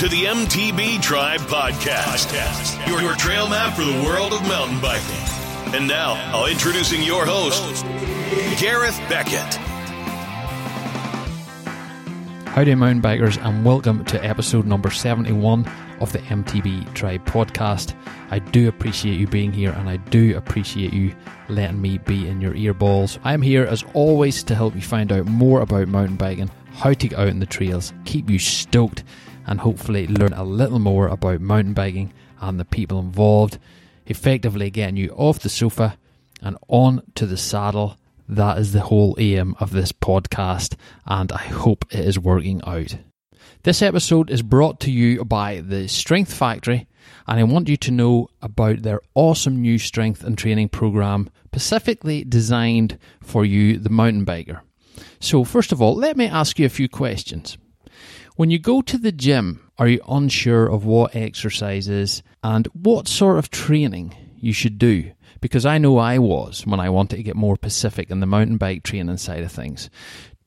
To the MTB Tribe Podcast, your, your trail map for the world of mountain biking. And now, I'll introducing your host, Gareth Beckett. Howdy, mountain bikers, and welcome to episode number 71 of the MTB Tribe podcast. I do appreciate you being here, and I do appreciate you letting me be in your earballs. I am here, as always, to help you find out more about mountain biking, how to get out in the trails, keep you stoked, and hopefully learn a little more about mountain biking and the people involved, effectively getting you off the sofa and on to the saddle. That is the whole aim of this podcast, and I hope it is working out. This episode is brought to you by the Strength Factory, and I want you to know about their awesome new strength and training program, specifically designed for you, the mountain biker. So, first of all, let me ask you a few questions. When you go to the gym, are you unsure of what exercises and what sort of training you should do? Because I know I was when I wanted to get more specific in the mountain bike training side of things.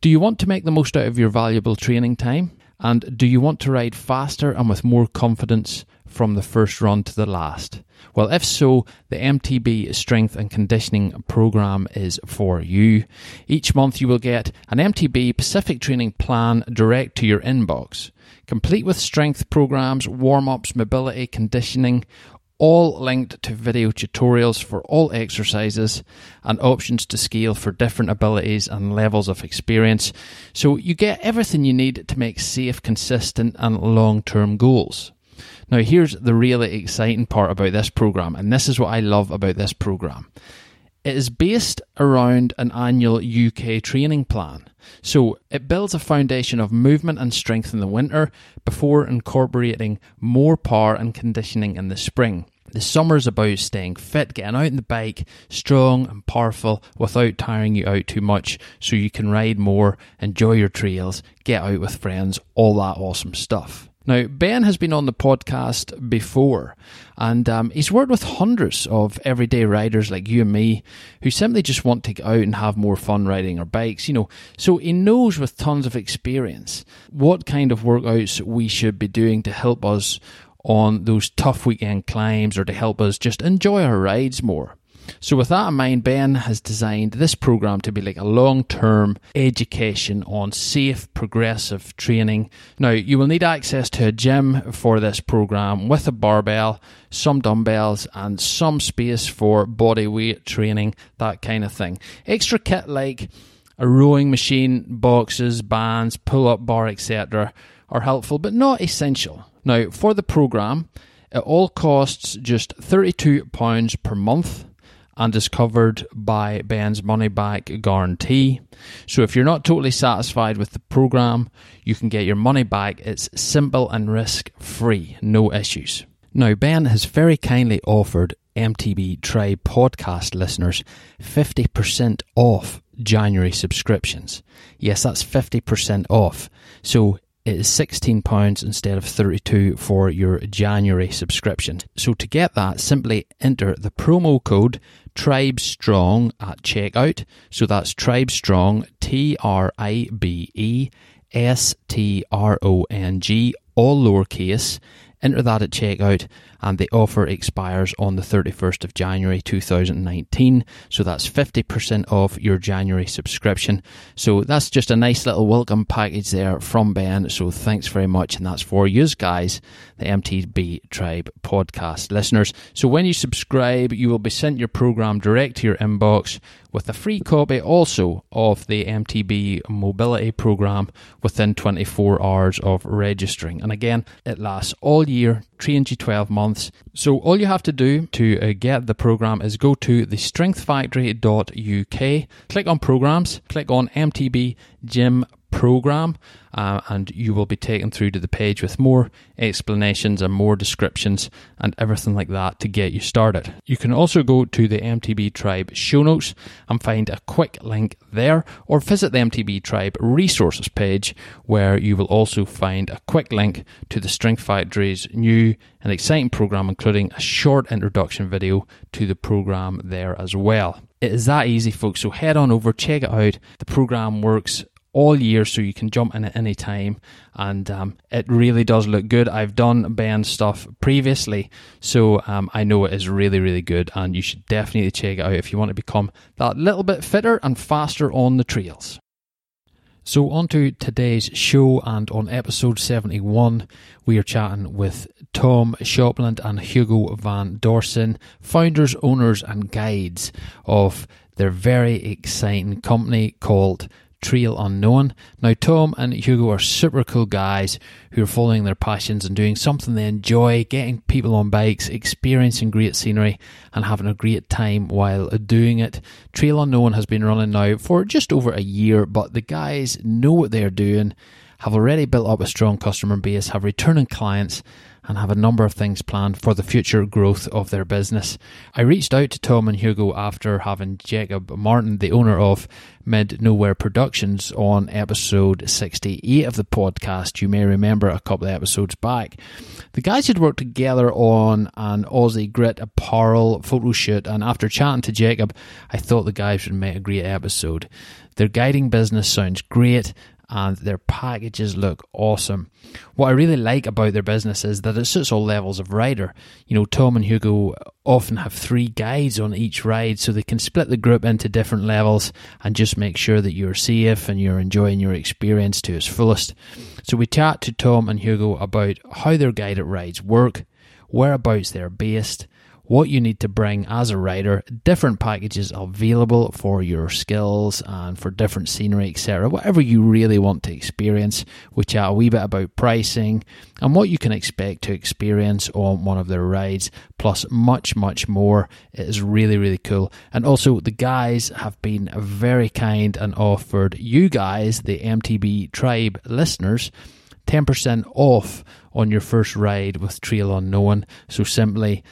Do you want to make the most out of your valuable training time? And do you want to ride faster and with more confidence from the first run to the last? Well, if so, the MTB Strength and Conditioning Program is for you. Each month you will get an MTB Pacific Training Plan direct to your inbox, complete with strength programs, warm ups, mobility, conditioning, all linked to video tutorials for all exercises and options to scale for different abilities and levels of experience. So you get everything you need to make safe, consistent, and long term goals. Now, here's the really exciting part about this program, and this is what I love about this program. It is based around an annual UK training plan. So it builds a foundation of movement and strength in the winter before incorporating more power and conditioning in the spring. The summer is about staying fit, getting out on the bike, strong and powerful without tiring you out too much so you can ride more, enjoy your trails, get out with friends, all that awesome stuff. Now, Ben has been on the podcast before, and um, he's worked with hundreds of everyday riders like you and me who simply just want to get out and have more fun riding our bikes, you know. So he knows with tons of experience what kind of workouts we should be doing to help us on those tough weekend climbs or to help us just enjoy our rides more. So, with that in mind, Ben has designed this program to be like a long term education on safe, progressive training. Now, you will need access to a gym for this program with a barbell, some dumbbells, and some space for body weight training, that kind of thing. Extra kit like a rowing machine, boxes, bands, pull up bar, etc., are helpful but not essential. Now, for the program, it all costs just £32 per month and is covered by Ben's money back guarantee. So if you're not totally satisfied with the program, you can get your money back. It's simple and risk free, no issues. Now, Ben has very kindly offered MTB Tribe podcast listeners 50% off January subscriptions. Yes, that's 50% off. So it is £16 instead of 32 for your January subscription. So to get that, simply enter the promo code Tribe Strong at checkout. So that's Tribe Strong, T R I B E S T R O N G, all lowercase. Enter that at checkout, and the offer expires on the 31st of January 2019. So that's 50% off your January subscription. So that's just a nice little welcome package there from Ben. So thanks very much, and that's for you guys, the MTB Tribe podcast listeners. So when you subscribe, you will be sent your program direct to your inbox with a free copy also of the MTB mobility program within 24 hours of registering. And again, it lasts all year, trains you 12 months. So all you have to do to uh, get the program is go to thestrengthfactory.uk, click on programs, click on MTB Gym program, uh, and you will be taken through to the page with more explanations and more descriptions and everything like that to get you started. You can also go to the MTB Tribe show notes and find a quick link there, or visit the MTB Tribe resources page where you will also find a quick link to the Strength Factory's new and exciting program, including a short introduction video to the program there as well. It is that easy, folks. So head on over, check it out. The program works all year, so you can jump in at any time, and um, it really does look good. I've done Ben's stuff previously, so um, I know it is really, really good, and you should definitely check it out if you want to become that little bit fitter and faster on the trails. So, on to today's show, and on episode 71, we are chatting with Tom Shopland and Hugo van Dorsen, founders, owners, and guides of their very exciting company called Trail Unknown. Now, Tom and Hugo are super cool guys who are following their passions and doing something they enjoy, getting people on bikes, experiencing great scenery, and having a great time while doing it. Trail Unknown has been running now for just over a year, but the guys know what they're doing, have already built up a strong customer base, have returning clients, and have a number of things planned for the future growth of their business. I reached out to Tom and Hugo after having Jacob Martin, the owner of Mid Nowhere Productions, on episode 68 of the podcast. You may remember a couple of episodes back. The guys had worked together on an Aussie Grit apparel photo shoot, and after chatting to Jacob, I thought the guys would make a great episode. Their guiding business sounds great, and their packages look awesome. What I really like about their business is that it suits all levels of rider. You know, Tom and Hugo often have three guides on each ride, so they can split the group into different levels and just make sure that you're safe and you're enjoying your experience to its fullest. So we chat to Tom and Hugo about how their guided rides work, whereabouts they're based, what you need to bring as a rider, different packages available for your skills and for different scenery, etc. Whatever you really want to experience. We chat a wee bit about pricing and what you can expect to experience on one of their rides, plus much, much more. It is really, really cool. And also, the guys have been very kind and offered you guys, the MTB Tribe listeners, 10% off on your first ride with Trail Unknown. So simply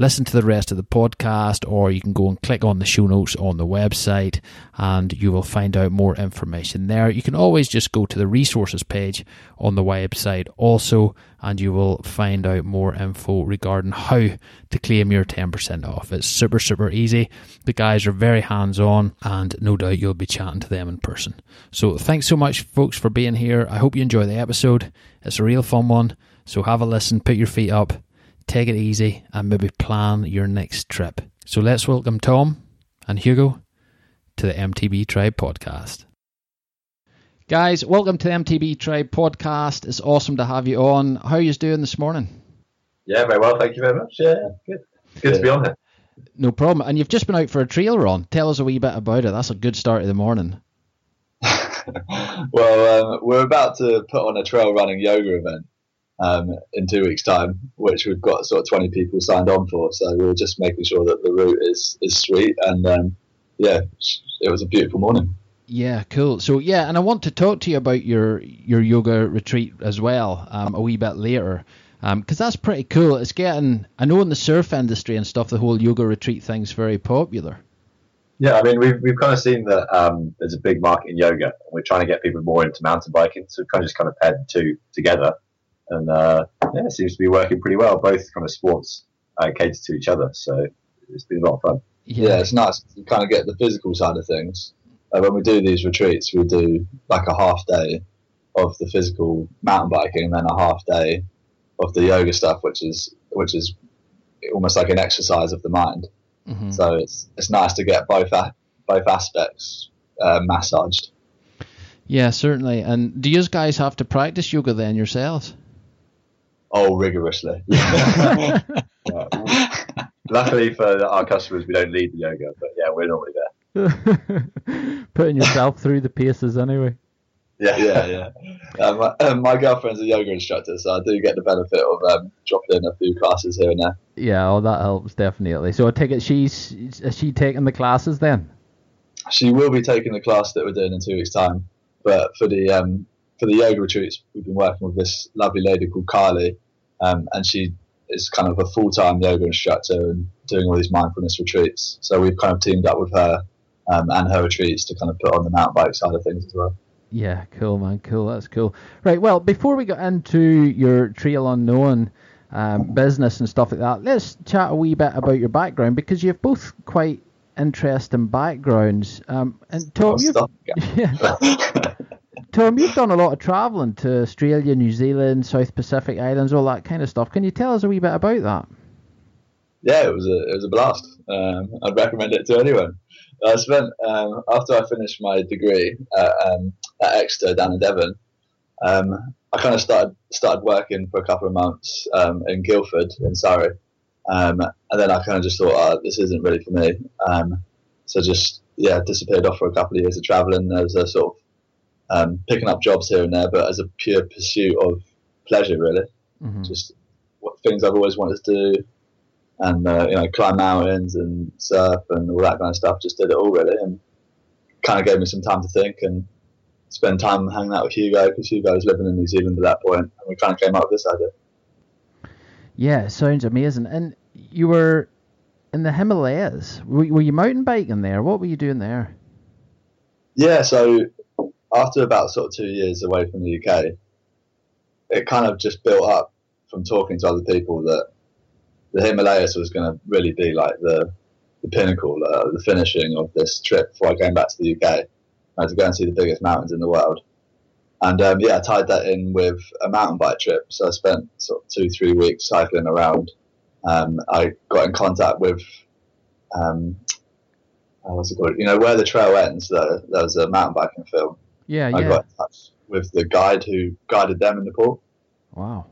listen to the rest of the podcast, or you can go and click on the show notes on the website and you will find out more information there. You can always just go to the resources page on the website also, and you will find out more info regarding how to claim your 10% off. It's super, super easy. The guys are very hands on, and no doubt you'll be chatting to them in person. So, thanks so much, folks, for being here. I hope you enjoy the episode. It's a real fun one. So, have a listen, put your feet up take it easy, and maybe plan your next trip. So let's welcome Tom and Hugo to the MTB Tribe podcast. Guys, welcome to the MTB Tribe podcast. It's awesome to have you on. How are you doing this morning? Yeah, very well. Thank you very much. Yeah, good. Good to be on here. No problem. And you've just been out for a trail run. Tell us a wee bit about it. That's a good start of the morning. well, um, we're about to put on a trail running yoga event um, in two weeks' time, which we've got sort of 20 people signed on for. So we are just making sure that the route is is sweet, and um, yeah, it was a beautiful morning. Yeah, cool. So yeah, and I want to talk to you about your your yoga retreat as well um, a wee bit later. Because um, that's pretty cool. It's getting, I know in the surf industry and stuff, the whole yoga retreat thing's very popular. Yeah, I mean, we've, we've kind of seen that um, there's a big market in yoga. And We're trying to get people more into mountain biking, so we've kind of just kind of paired the two together and uh, yeah, it seems to be working pretty well. Both kind of sports uh, cater to each other, so it's been a lot of fun. Yeah, yeah it's nice to kind of get the physical side of things. Uh, when we do these retreats, we do like a half day of the physical mountain biking, and then a half day of the yoga stuff, which is which is almost like an exercise of the mind. Mm-hmm. So it's it's nice to get both both aspects uh, massaged. Yeah, certainly. And do you guys have to practice yoga then yourselves? Oh, rigorously. yeah. Luckily for our customers, we don't lead the yoga, but yeah, we're normally there. Putting yourself through the paces anyway. Yeah, yeah, yeah. Um, my, um, my, girlfriend's a yoga instructor, so I do get the benefit of um, dropping in a few classes here and there. Yeah, oh, that helps definitely. So I take it she's is she taking the classes then? She will be taking the class that we're doing in two weeks' time, but for the um, for the yoga retreats, we've been working with this lovely lady called Kylie, um, and she is kind of a full time yoga instructor and doing all these mindfulness retreats. So we've kind of teamed up with her um, and her retreats to kind of put on the mountain bike side of things as well. Yeah, cool, man. Cool. That's cool. Right. Well, before we get into your Trail Unknown um, business and stuff like that, let's chat a wee bit about your background because you've both quite interesting backgrounds. Um, and Tom, oh, yeah, Tom, you've done a lot of travelling to Australia, New Zealand, South Pacific Islands, all that kind of stuff. Can you tell us a wee bit about that? Yeah, it was a it was a blast. Um, I'd recommend it to anyone. I spent um, after I finished my degree at, um, at Exeter down in Devon. Um, I kind of started started working for a couple of months um, in Guildford in Surrey, um, and then I kind of just thought, oh, this isn't really for me. so just yeah, disappeared off for a couple of years of travelling as a sort of picking up jobs here and there, but as a pure pursuit of pleasure, really. Mm-hmm. Just what things I've always wanted to do and uh, you know climb mountains and surf and all that kind of stuff. Just did it all really, and kind of gave me some time to think and spend time hanging out with Hugo because Hugo was living in New Zealand at that point, and we kind of came up with this idea. Yeah, sounds amazing. And you were in the Himalayas. Were, were you mountain biking there? What were you doing there? Yeah, so after about sort of two years away from the UK, it kind of just built up from talking to other people that the Himalayas was going to really be like the the pinnacle, uh, the finishing of this trip before I came back to the UK. I had to go and see the biggest mountains in the world. And um, yeah, I tied that in with a mountain bike trip. So I spent sort of two, three weeks cycling around. Um, I got in contact with, um, what's it called? You know, where the trail ends, there, there was a mountain biking film. Yeah, I yeah. got in touch with the guide who guided them in Nepal. Wow.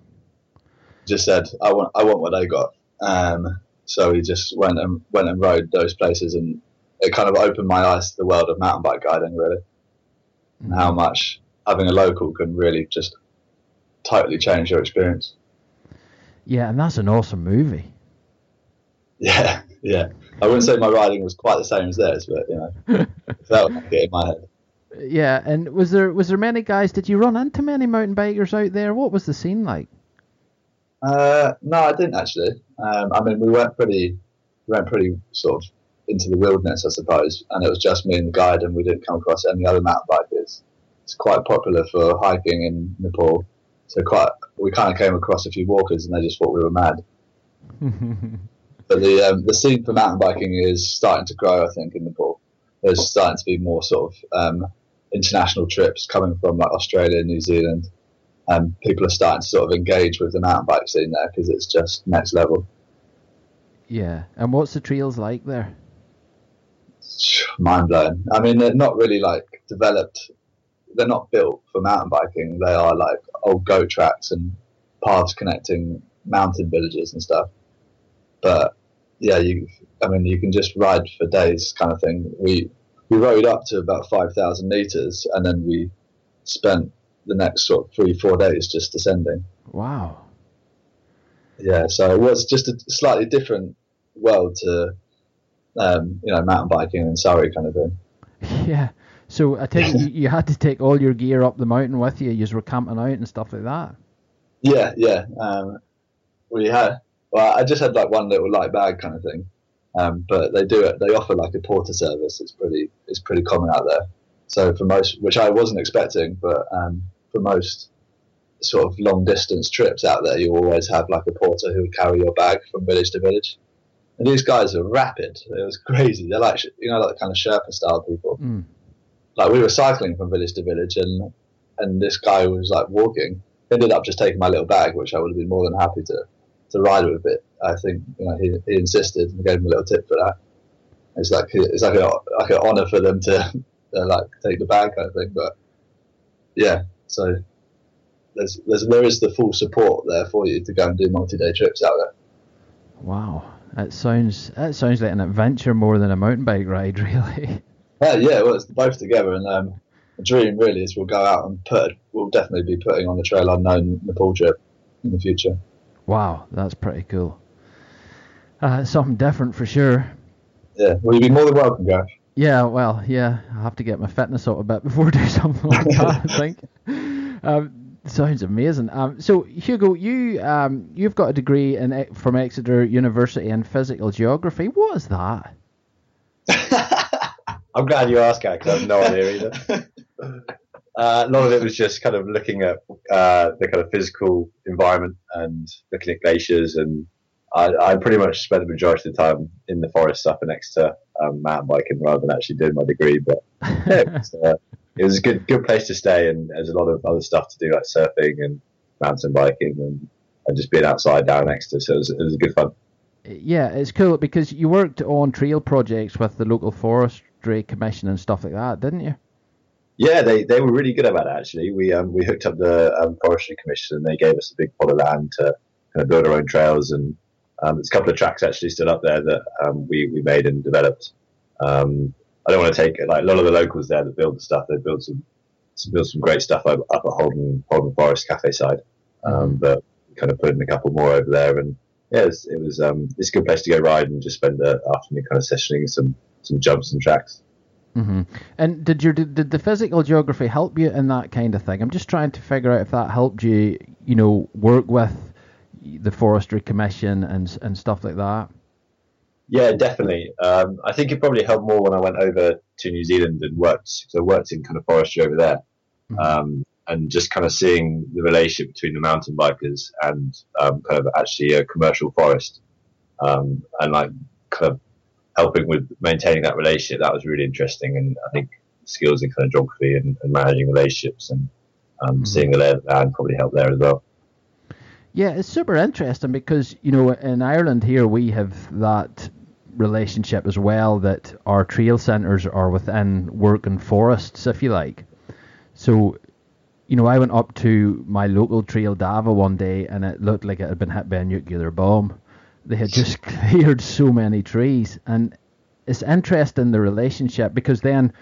Just said, I want, I want what they got. Um, so he just went and went and rode those places, and it kind of opened my eyes to the world of mountain bike guiding, really, mm-hmm. and how much having a local can really just totally change your experience. Yeah, and that's an awesome movie. Yeah, yeah. I wouldn't say my riding was quite the same as theirs, but you know, felt like it in my head. Yeah, and was there was there many guys? Did you run into many mountain bikers out there? What was the scene like? Uh, no, I didn't actually. Um, I mean, we went pretty, we went pretty sort of into the wilderness, I suppose, and it was just me and the guide, and we didn't come across any other mountain bikers. It's quite popular for hiking in Nepal, so quite we kind of came across a few walkers, and they just thought we were mad. but the um, the scene for mountain biking is starting to grow, I think, in Nepal. There's starting to be more sort of um, international trips coming from like Australia, New Zealand, um, people are starting to sort of engage with the mountain bike scene there because it's just next level. Yeah, and what's the trails like there? Mind blowing. I mean, they're not really like developed. They're not built for mountain biking. They are like old goat tracks and paths connecting mountain villages and stuff. But yeah, you. I mean, you can just ride for days, kind of thing. We we rode up to about five thousand meters, and then we spent the next sort of three, four days just descending. Wow. Yeah, so it was just a slightly different world to, um, you know, mountain biking and Surrey kind of thing. Yeah. So I take you, you had to take all your gear up the mountain with you. You were camping out and stuff like that. Yeah, yeah. Um, we had. Well, I just had like one little light bag kind of thing, um, but they do it. They offer like a porter service. It's pretty. It's pretty common out there. So for most, which I wasn't expecting, but um, for most sort of long distance trips out there, you always have like a porter who would carry your bag from village to village. And these guys are rapid. It was crazy. They're like, you know, like the kind of Sherpa style people. Mm. Like we were cycling from village to village, and and this guy was like walking. Ended up just taking my little bag, which I would have been more than happy to to ride with it. I think you know he, he insisted and gave him a little tip for that. It's like it's like a like an honor for them to, like take the bag kind of thing. But yeah, so there's, there's there is the full support there for you to go and do multi-day trips out there. Wow, that sounds that sounds like an adventure more than a mountain bike ride, really. Yeah, yeah, well, it's both together, and um, the dream really is we'll go out and put we'll definitely be putting on the trail unknown Nepal trip in the future. Wow, that's pretty cool. Uh, something different for sure. Yeah, well, you'd be more than welcome, Gareth. Yeah, well, yeah, I have to get my fitness up a bit before I do something like that. I think. Um, sounds amazing. Um, so Hugo, you um, you've got a degree in from Exeter University in physical geography. What is that? I'm glad you asked, that because I have no idea either. Uh, a lot of it was just kind of looking at uh, the kind of physical environment and looking at glaciers and I, I, pretty much spent the majority of the time in the forest up next to um, mountain biking rather than actually doing my degree. But yeah, it, was, uh, it was a good good place to stay, and there's a lot of other stuff to do like surfing and mountain biking and, and just being outside down next to. So it was, it was good fun. Yeah, it's cool because you worked on trail projects with the local forestry commission and stuff like that, didn't you? Yeah, they, they were really good about it actually. We um, we hooked up the um, forestry commission and they gave us a big plot of land to kind of build our own trails and um, there's a couple of tracks actually still up there that um, we, we made and developed. Um, I don't want to take like a lot of the locals there that build the stuff. They build some, some build some great stuff up, up at Haldon Haldon Forest Cafe side, um, but kind of put in a couple more over there. And yeah, it was, it was um, it's a good place to go ride and just spend the afternoon kind of sessioning some some jumps and tracks. Mm-hmm. And did your did the physical geography help you in that kind of thing? I'm just trying to figure out if that helped you, you know, work with the forestry commission and and stuff like that. Yeah, definitely. Um, I think it probably helped more when I went over to New Zealand and worked. So I worked in kind of forestry over there, mm-hmm. um, and just kind of seeing the relationship between the mountain bikers and um, kind of actually a commercial forest, um, and like kind of helping with maintaining that relationship. That was really interesting, and I think skills in kind of geography and, and managing relationships and um, mm-hmm. seeing the lay of the land probably helped there as well. Yeah, it's super interesting because you know in Ireland here we have that relationship as well that our trail centres are within working forests, if you like. So, you know, I went up to my local trail Davagh one day and it looked like it had been hit by a nuclear bomb. They had just cleared so many trees, and it's interesting the relationship because then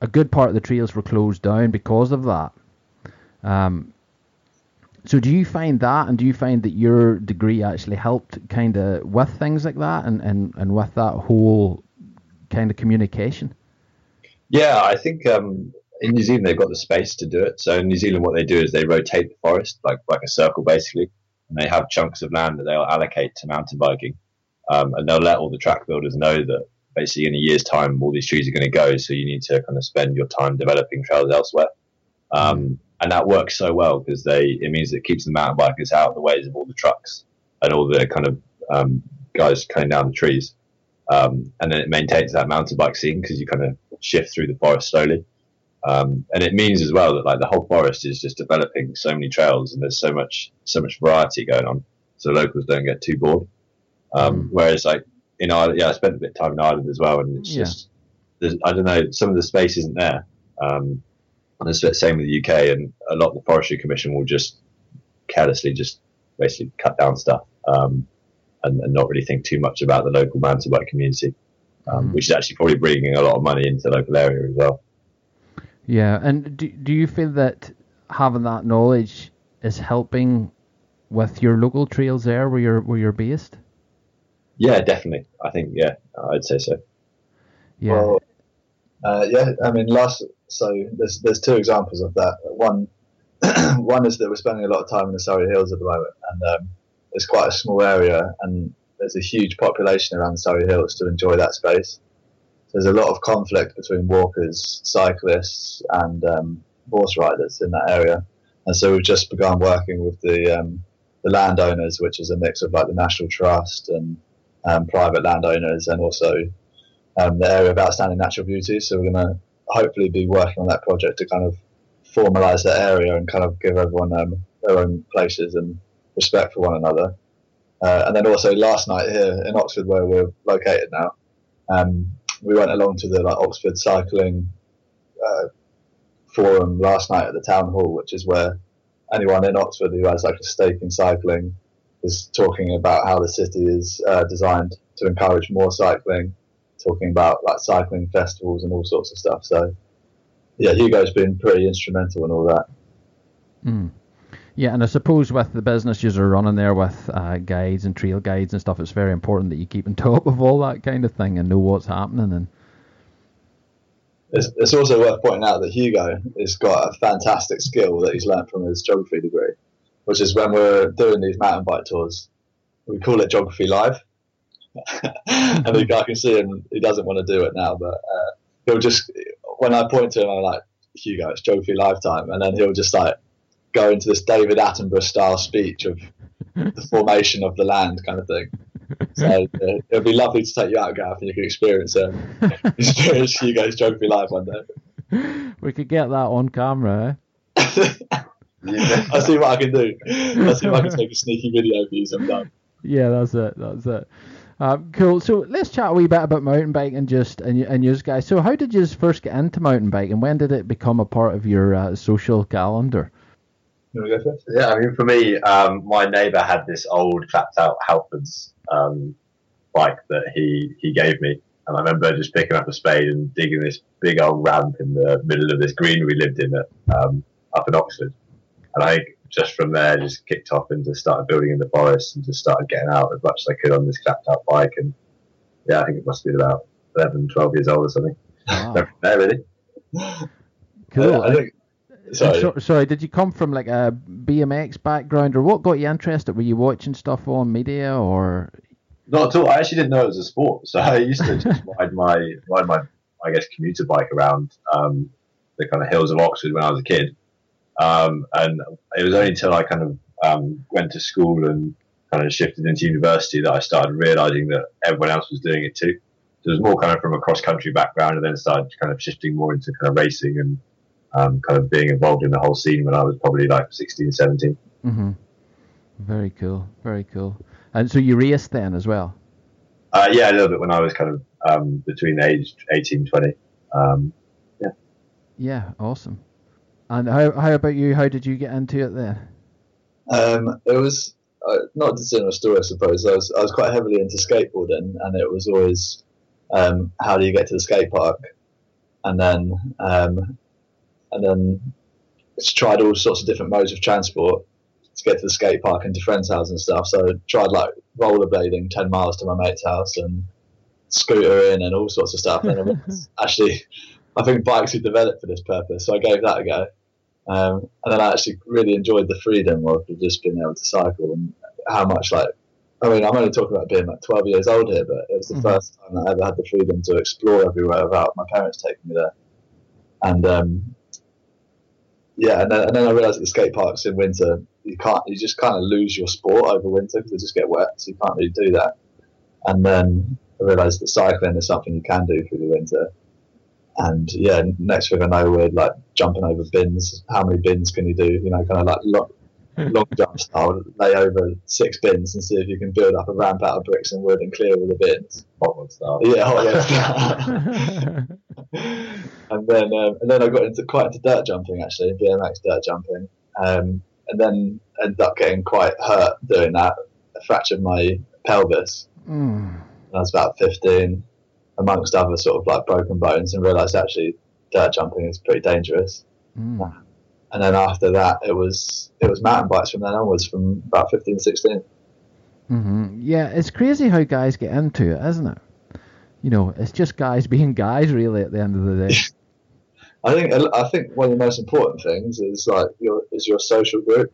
a good part of the trails were closed down because of that. Um, so do you find that, and do you find that your degree actually helped kind of with things like that, and, and, and with that whole kind of communication? Yeah, I think um, in New Zealand they've got the space to do it. So in New Zealand, what they do is they rotate the forest like like a circle basically, and they have chunks of land that they'll allocate to mountain biking, um, and they'll let all the track builders know that basically in a year's time all these trees are going to go, so you need to kind of spend your time developing trails elsewhere. Um, and that works so well because they it means it keeps the mountain bikers out of the ways of all the trucks and all the kind of um, guys cutting down the trees. Um, and then it maintains that mountain bike scene because you kind of shift through the forest slowly. Um, and it means as well that like the whole forest is just developing so many trails and there's so much so much variety going on, so locals don't get too bored. Um, mm. Whereas like in Ireland, yeah, I spent a bit of time in Ireland as well, and it's yeah. just I don't know, some of the space isn't there. Um, and it's the same with the UK, and a lot of the Forestry Commission will just carelessly just basically cut down stuff um, and, and, not really think too much about the local mountain bike community, um, mm. which is actually probably bringing a lot of money into the local area as well. Yeah, and do, do you feel that having that knowledge is helping with your local trails there where you're where you're based? Yeah, definitely. I think yeah, I'd say so. Yeah. Well, uh, yeah, I mean, last so there's there's two examples of that. One one is that we're spending a lot of time in the Surrey Hills at the moment, and um, it's quite a small area, and there's a huge population around the Surrey Hills to enjoy that space. There's a lot of conflict between walkers, cyclists, and um, horse riders in that area, and so we've just begun working with the um, the landowners, which is a mix of like the National Trust and um, private landowners, and also um, the area of outstanding natural beauty. So we're going to hopefully be working on that project to kind of formalise that area and kind of give everyone um, their own places and respect for one another. Uh, and then also last night here in Oxford, where we're located now, um, we went along to the like, Oxford Cycling uh, Forum last night at the town hall, which is where anyone in Oxford who has like a stake in cycling is talking about how the city is uh, designed to encourage more cycling talking about like cycling festivals and all sorts of stuff. So yeah, Hugo's been pretty instrumental in all that. Mm. Yeah, and I suppose with the business you're running there with uh, guides and trail guides and stuff, it's very important that you keep on top of all that kind of thing and know what's happening. And it's, it's also worth pointing out that Hugo has got a fantastic skill that he's learned from his geography degree, which is when we're doing these mountain bike tours, we call it geography live I think I can see him. He doesn't want to do it now, but uh, he'll just when I point to him, I'm like, Hugo, it's Geography Lifetime, and then he'll just like go into this David Attenborough style speech of the formation of the land, kind of thing. So uh, it'll be lovely to take you out, Gareth, and you can experience um, experience Hugo's Geography Live one day. we could get that on camera. Yeah. I'll see what I can do. I'll see if I can take a sneaky video for you sometime. Yeah, that's it. That's it. Um, cool. So let's chat a wee bit about mountain biking just and and you guys. So how did you first get into mountain biking? And when did it become a part of your uh, social calendar? Yeah, I mean, for me, um, my neighbour had this old clapped out Halfords um, bike that he, he gave me. And I remember just picking up a spade and digging this big old ramp in the middle of this green we lived in at, um, up in Oxford. And I just from there, just kicked off and just started building in the forest and just started getting out as much as I could on this clapped out bike. And yeah, I think it must have been about 11, 12 years old or something. Wow. There, really. Cool. I, I think. Sorry. so- sorry, did you come from like a BMX background, or what got you interested? Were you watching stuff on media, or Not at all. I actually didn't know it was a sport. So I used to just ride my ride my I guess commuter bike around um, the kind of hills of Oxford when I was a kid. Um, and it was only until I kind of um, went to school and kind of shifted into university that I started realizing that everyone else was doing it too. So it was more kind of from a cross country background, and then started kind of shifting more into kind of racing and um, kind of being involved in the whole scene when I was probably like 16, 17. mm-hmm. very cool, very cool. And so you raced then as well. Uh, yeah, a little bit when I was kind of um, between the age 18, 20. Um, Yeah, awesome. And how how about you? How did you get into it then? Um, it was uh, not a similar story, I suppose. I was I was quite heavily into skateboarding, and it was always um, how do you get to the skate park, and then um, and then tried all sorts of different modes of transport to get to the skate park and to friends' house and stuff. So I tried like rollerblading ten miles to my mate's house and scooter in and all sorts of stuff. And actually, I think bikes were developed for this purpose, so I gave that a go. Um, and then I actually really enjoyed the freedom of just being able to cycle and how much like I mean I'm only talking about being like 12 years old here, but it was the Mhm. first time that I ever had the freedom to explore everywhere without my parents taking me there. And um, yeah, and then, and then I realised that the skate parks in winter you can't you just kind of lose your sport over winter because they just get wet, so you can't really do that. And then I realised that cycling is something you can do through the winter. And yeah, next thing I know, we're like jumping over bins. How many bins can you do? You know, kind of like long, long jump style, lay over six bins and see if you can build up a ramp out of bricks and wood and clear all the bins. hot rod style. Yeah, hot rod style. and then um, and then I got into quite into dirt jumping actually, BMX dirt jumping, um, and then ended up getting quite hurt doing that. I fractured my pelvis Mm. when I was about 15, amongst other sort of like broken bones, and realised actually dirt jumping is pretty dangerous. Mm. And then after that, it was it was mountain bikes from then onwards, from about 15, 16. hmm Yeah, it's crazy how guys get into it, isn't it? You know, it's just guys being guys, really, at the end of the day. I think I think one of the most important things is like your is your social group.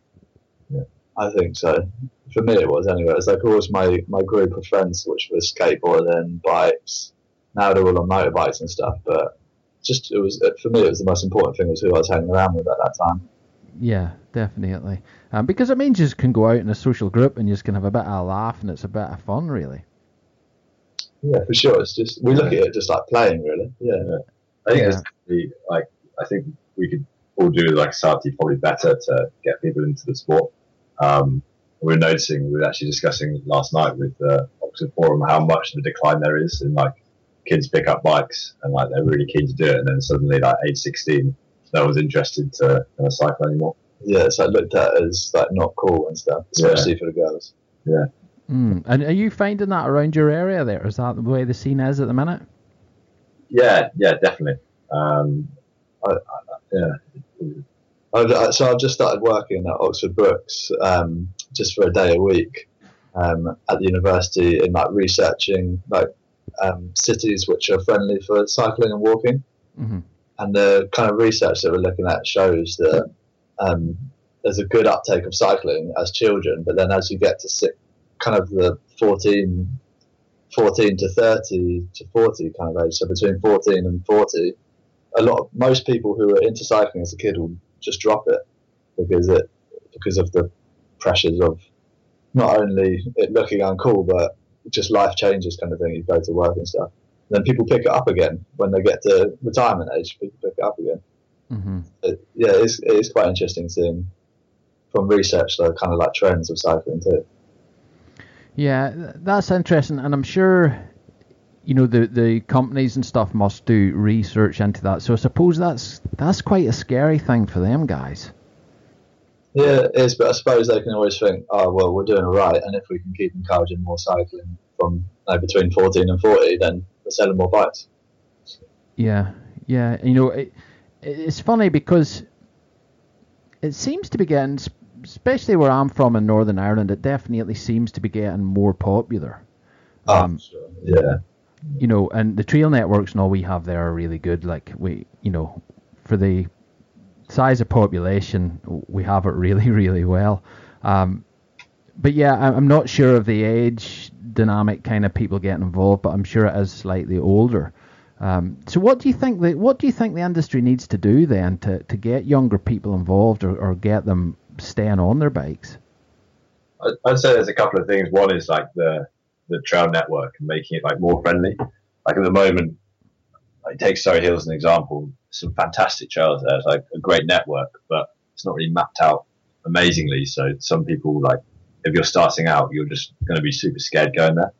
Yeah. I think so. For me, it was anyway. It's like always my my group of friends, which was skateboarding, bikes. Now they're all on motorbikes and stuff, but just it was for me. It was the most important thing was who I was hanging around with at that time. Yeah, definitely. Um, because it means you just can go out in a social group and you just can have a bit of a laugh and it's a bit of fun, really. Yeah, for sure. It's just we look at it just like playing, really. Yeah. I think Yeah. it's definitely, like I think we could all do like society probably better to get people into the sport. Um, we we're noticing we were actually discussing last night with the Oxford Forum how much the decline there is in like kids pick up bikes and like they're really keen to do it, and then suddenly like age sixteen, no one's interested to kind of cycle anymore. Yeah, it's like looked at as like not cool and stuff, especially for the girls. Mm. And are you finding that around your area there? Is that the way the scene is at the minute? Yeah, yeah, definitely. Um, I, I, yeah, I've, I- so I've just started working at Oxford Brookes um, just for a day a week um, at the university in like researching like um, cities which are friendly for cycling and walking. hmm And the kind of research that we're looking at shows that um, there's a good uptake of cycling as children, but then as you get to si kind of the 14, 14 to 30 to 40 kind of age, so between 14 and 40, a lot of, most people who are into cycling as a kid will just drop it because it because of the pressures of not only it looking uncool but just life changes kind of thing. You go to work and stuff. then people pick it up again when they get to retirement age. People pick it up again. Mm-hmm. It, yeah, it's it's quite interesting seeing from research the kind of like trends of cycling too. Yeah, that's interesting, and I'm sure you know the the companies and stuff must do research into that. So I suppose that's that's quite a scary thing for them guys. Yeah, it is, but I suppose they can always think, oh well, we're doing all right, and if we can keep encouraging more cycling from uh, between 14 and 40, then we're selling more bikes. Yeah, yeah, you know, it, it's funny because it seems to be getting especially where I'm from in Northern Ireland, it definitely seems to be getting more popular. Ah, um, sure. Yeah. You know, and the trail networks and all we have there are really good. Like we, you know, for the size of population, we have it really, really well. Um, but yeah, I'm not sure of the age dynamic kind of people getting involved, but I'm sure it is slightly older. Um, so what do you think the what do you think the industry needs to do then to, to get younger people involved or, or get them staying on their bikes? I'd say there's a couple of things. One is like the the trail network and making it like more friendly. Like at the moment, I take Surrey Hills as an example. Some fantastic trails there. It's like a great network, but it's not really mapped out amazingly. So some people like if you're starting out, you're just going to be super scared going there.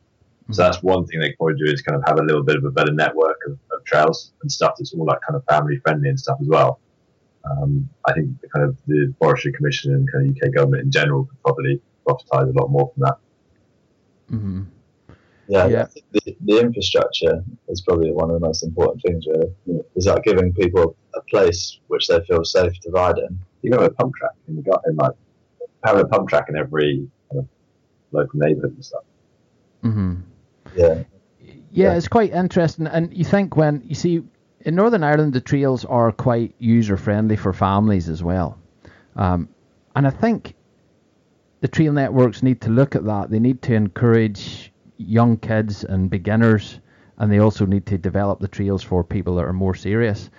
Mm-hmm. So that's one thing they could probably do is kind of have a little bit of a better network of, of trails and stuff that's all like kind of family friendly and stuff as well. Um, I think the kind of the Forestry Commission and kind of UK government in general could probably profitize a lot more from that. Mm-hmm. Yeah, yeah. The, the, infrastructure is probably one of the most important things. Really, is that giving people a place which they feel safe to ride in. You got a pump track in the gut, in like having a pump track in every kind of local neighbourhood and stuff. Mm-hmm. Yeah. yeah. Yeah, it's quite interesting, and you think when you see in Northern Ireland, the trails are quite user friendly for families as well. Um, and I think the trail networks need to look at that. They need to encourage young kids and beginners, and they also need to develop the trails for people that are more serious.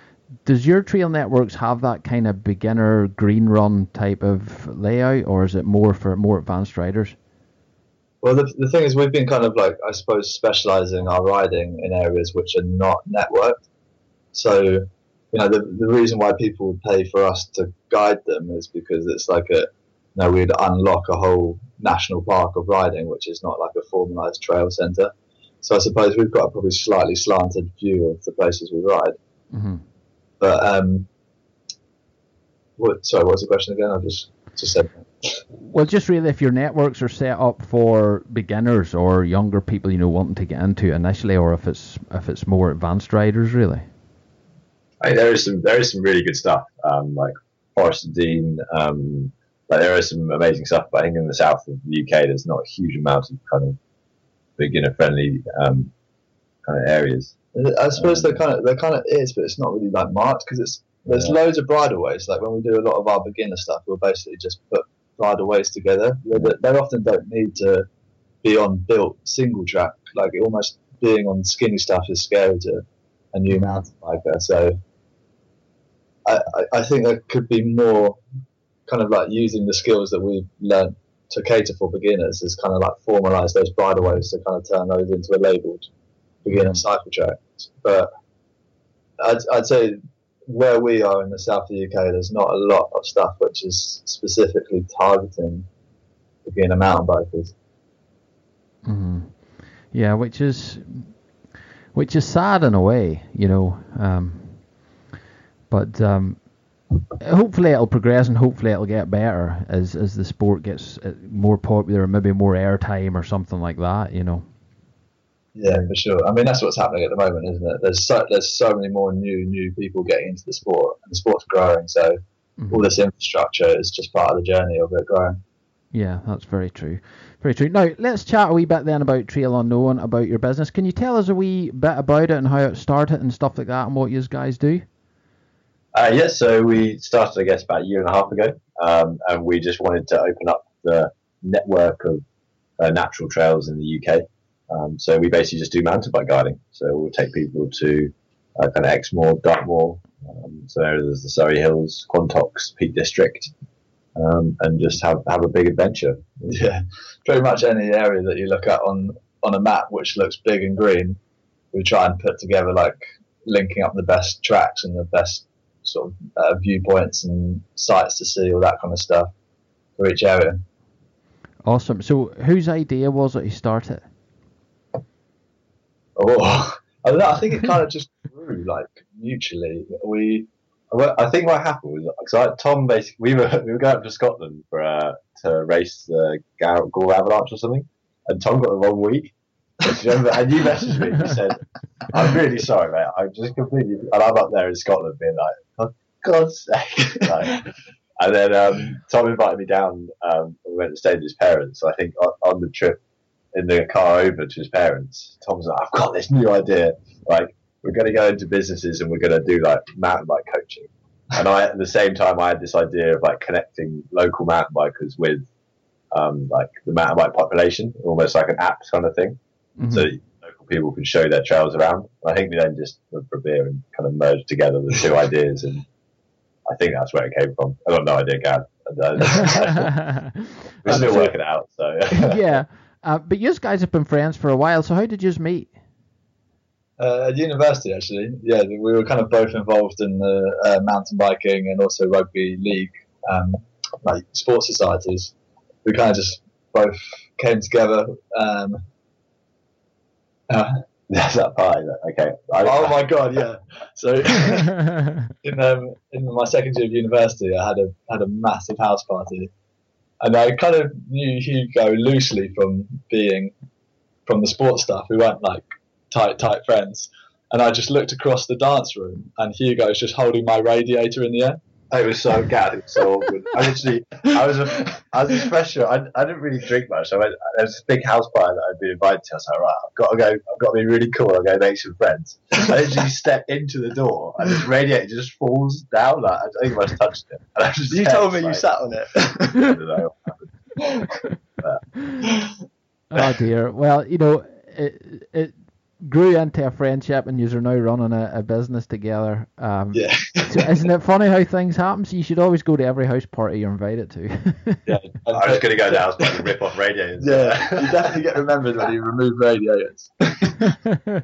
Does your trail networks have that kind of beginner green run type of layout, or is it more for more advanced riders? Well, the, the thing is, we've been kind of like, I suppose, specializing our riding in areas which are not networked. So, you know, the, the reason why people would pay for us to guide them is because it's like a, you know, we'd unlock a whole national park of riding, which is not like a formalized trail centre. So I suppose we've got a probably slightly slanted view of the places we ride. Mm-hmm. But, um, what, sorry, what was the question again? I just, just said Well, just really, if your networks are set up for beginners or younger people, you know, wanting to get into initially, or if it's if it's more advanced riders, really. I, there is some there is some really good stuff um, like Forest Dean. Um, like there is some amazing stuff, but I think in the south of the UK, there's not a huge amount of kind of beginner friendly um, kind of areas. I suppose there kind of there kind of is, but it's not really like marked because it's there's yeah. loads of bridleways. Like when we do a lot of our beginner stuff, we'll basically just put bridleways together. They, they often don't need to be on built single track. Like almost being on skinny stuff is scary to a new mountain biker. So I, I think there could be more kind of like using the skills that we've learned to cater for beginners is kind of like formalize those bridleways to kind of turn those into a labeled beginner cycle track. But I'd, I'd say where we are in the south of the UK, there's not a lot of stuff which is specifically targeting beginner mountain bikers. Mm-hmm. Yeah, which is which is sad in a way, you know. Um, but um, hopefully it'll progress and hopefully it'll get better as as the sport gets uh, more popular, and maybe more airtime or something like that. You know. Yeah, for sure. I mean, that's what's happening at the moment, isn't it? There's so there's so many more new new people getting into the sport, and the sport's growing. So mm-hmm. all this infrastructure is just part of the journey of it growing. Yeah, that's very true. Very true. Now, let's chat a wee bit then about Trail Unknown, about your business. Can you tell us a wee bit about it and how it started and stuff like that and what you guys do? Uh, yes, so we started, I guess, about a year and a half ago, um, and we just wanted to open up the network of uh, natural trails in the UK. Um, so we basically just do mountain bike guiding. So we'll take people to uh, kind of Exmoor, Dartmoor, um, so there's the Surrey Hills, Quantocks, Peak District, um, and just have, have a big adventure. Yeah, pretty much any area that you look at on, on a map which looks big and green, we try and put together like linking up the best tracks and the best sort of uh, viewpoints and sites to see, all that kind of stuff for each area. Awesome. So, whose idea was it to start it? Oh, I know. I think it kind of just grew like mutually. We, I think what happened was because Tom basically we were we were going up to Scotland for uh, to race the Gore Avalanche or something, and Tom got the wrong week. Remember? And you messaged me. You said, "I'm really sorry, mate. I'm just completely." And I'm up there in Scotland, being like, "For God's sake!" like, and then um, Tom invited me down. Um, we went to stay with his parents. I think on, on the trip in the car over to his parents, Tom's like, "I've got this new idea. Like, we're going to go into businesses and we're going to do like mountain bike coaching." And I, at the same time, I had this idea of like connecting local mountain bikers with um, like the mountain bike population, almost like an app kind of thing Mhm. so that local people can show their trails around. I think we then just went for a beer and kind of merged together the two ideas, and I think that's where it came from. I got no idea, Gav. We're still So- working it out, so yeah. Uh, but you guys have been friends for a while, so how did you meet? uh, at university actually, yeah, we were kind of both involved in the uh, mountain biking and also rugby league, um, like sports societies. We kind of just both came together. Um, uh, that's that. That, okay. I, oh my god, yeah. So in um, in my second year of university, I had a had a massive house party, and I kind of knew Hugo loosely from being from the sports stuff. We weren't like tight tight friends, and I just looked across the dance room, and Hugo was just holding my radiator in the air. It was so Gab. It was so awkward. I literally, I was a, I was a fresher. I, I didn't really drink much. I went. There was a big house party that I'd been invited to. I was like, right, I've got to go. I've got to be really cool. I'll go make some friends. I literally step into the door, and this radiator just falls down. Like I think I must have touched it. And I just You kept, told me you sat on it. I don't know. oh dear. Well, you know, it, it grew into a friendship, and you are now running a, a business together. Um, yeah, so isn't it funny how things happen? So you should always go to every house party you're invited to. yeah. I was going to go to the house party and rip off radiators. Yeah, you definitely get remembered when you remove radiators.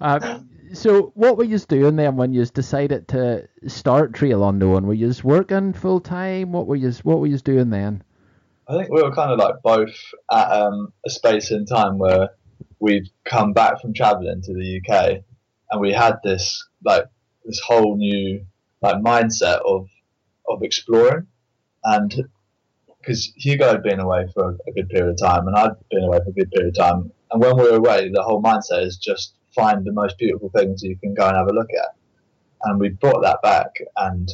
um, so what were you doing then when you decided to start Trail Unknown? Were you working full time? What were you What were you doing then? I think we were kind of like both at um, a space in time where we'd come back from traveling to the UK, and we had this like this whole new like mindset of of exploring, and because Hugo had been away for a good period of time, and I'd been away for a good period of time, and when we were away, the whole mindset is just find the most beautiful things you can go and have a look at, and we brought that back and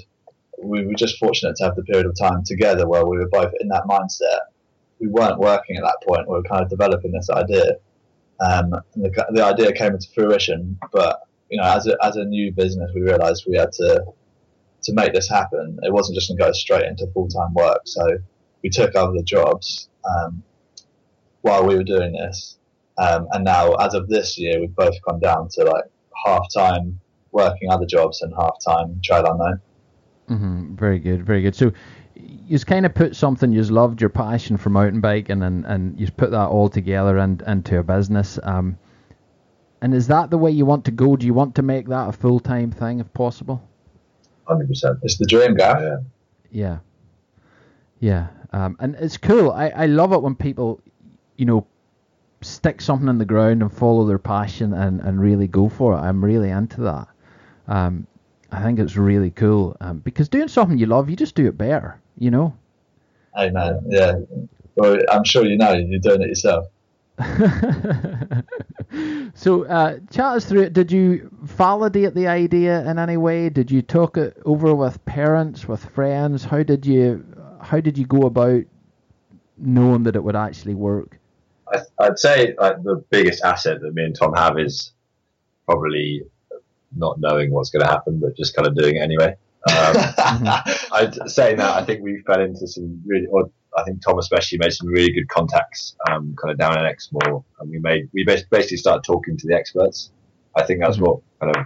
we were just fortunate to have the period of time together where we were both in that mindset. We weren't working at that point. We were kind of developing this idea. Um, the, the idea came into fruition, but you know, as a, as a new business, we realised we had to to make this happen. It wasn't just going to go straight into full time work. So we took the jobs um, while we were doing this, um, and now as of this year, we've both gone down to like half time working other jobs and half time trail unknown. hmm Very good, very good. So you kind of put something you've loved, your passion for mountain biking, and and you put that all together and into a business. Um, and is that the way you want to go? Do you want to make that a full time thing if possible? Hundred percent. It's the dream, Gav. Yeah. Yeah, yeah. Um, and it's cool. I I love it when people, you know, stick something in the ground and follow their passion and and really go for it. I'm really into that. Um, I think it's really cool um, because doing something you love, you just do it better. You know. Amen. Yeah. Well, I'm sure you know you're doing it yourself. so, uh, chat us through it. Did you validate the idea in any way? Did you talk it over with parents, with friends? How did you How did you go about knowing that it would actually work? I, I'd say like the biggest asset that me and Tom have is probably not knowing what's going to happen, but just kind of doing it anyway. Um, I'd saying that I think we fell into some really, or I think Tom especially made some really good contacts, um, kind of down in Exmoor, and we made we basically started talking to the experts. I think that's Mhm. what kind of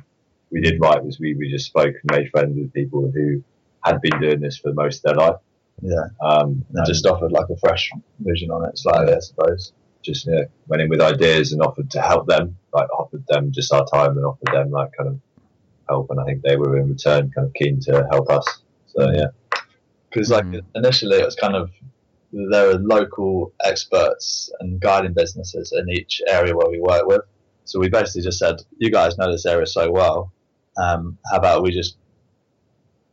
we did right was we, we just spoke and made friends with people who had been doing this for most of their life. yeah. Um, And just offered like a fresh vision on it slightly, I suppose. just yeah, went in with ideas and offered to help them, like offered them just our time and offered them like kind of help, and I think they were in return kind of keen to help us. So yeah, because like Mhm. initially it was kind of there are local experts and guiding businesses in each area where we work with. So we basically just said, you guys know this area so well. Um, how about we just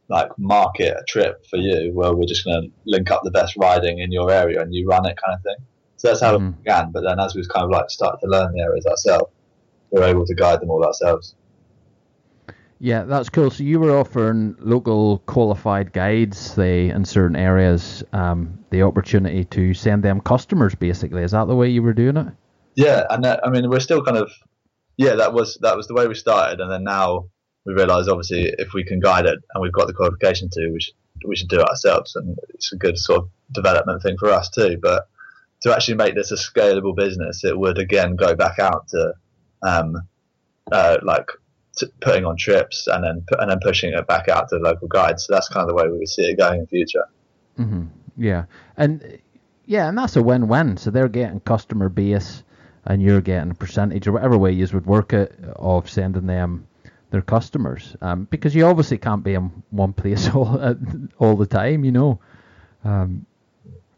like market a trip for you where we're just going to link up the best riding in your area and you run it kind of thing. So that's how Mhm. it began. But then as we kind of like started to learn the areas ourselves, we were able to guide them all ourselves. Yeah, that's cool. So you were offering local qualified guides, in certain areas, um, the opportunity to send them customers, basically. Is that the way you were doing it? Yeah, and that, I mean, we're still kind of, yeah, that was that was the way we started, and then now we realise obviously if we can guide it and we've got the qualification to, we should we should do it ourselves, and it's a good sort of development thing for us too. But to actually make this a scalable business, it would again go back out to, um, uh, like t- putting on trips and then and then pushing it back out to the local guides. So that's kind of the way we would see it going in the future. hmm Yeah, and yeah, and that's a win-win. So they're getting customer base, and you're getting a percentage or whatever way you would work it of sending them their customers. Um, because you obviously can't be in one place all uh, all the time, you know. Um,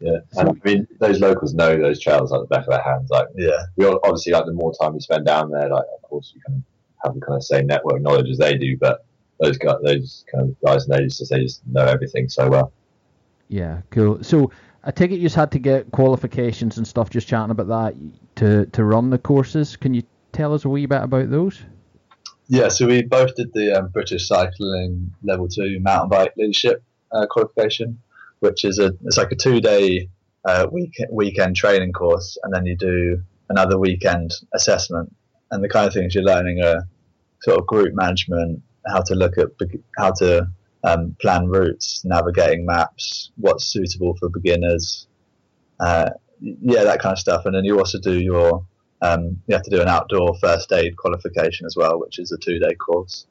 yeah. So- I mean, those locals know those trails like the back of their hands. Like Yeah, we all- obviously like the more time you spend down there, like of course you kind of have the kind of same network knowledge as they do, but those guys, those kind of guys and ladies, just they just know everything so well. Yeah, cool. So I take it you just had to get qualifications and stuff. Just chatting about that to to run the courses. Can you tell us a wee bit about those? Yeah, so we both did the um, British Cycling Level Two Mountain Bike Leadership uh, qualification, which is a it's like a two day uh, week, weekend training course, and then you do another weekend assessment. And the kind of things you're learning are sort of group management, how to look at how to um, plan routes, navigating maps, what's suitable for beginners, uh, yeah, that kind of stuff. And then you also do your um, you have to do an outdoor first aid qualification as well, which is a two day course.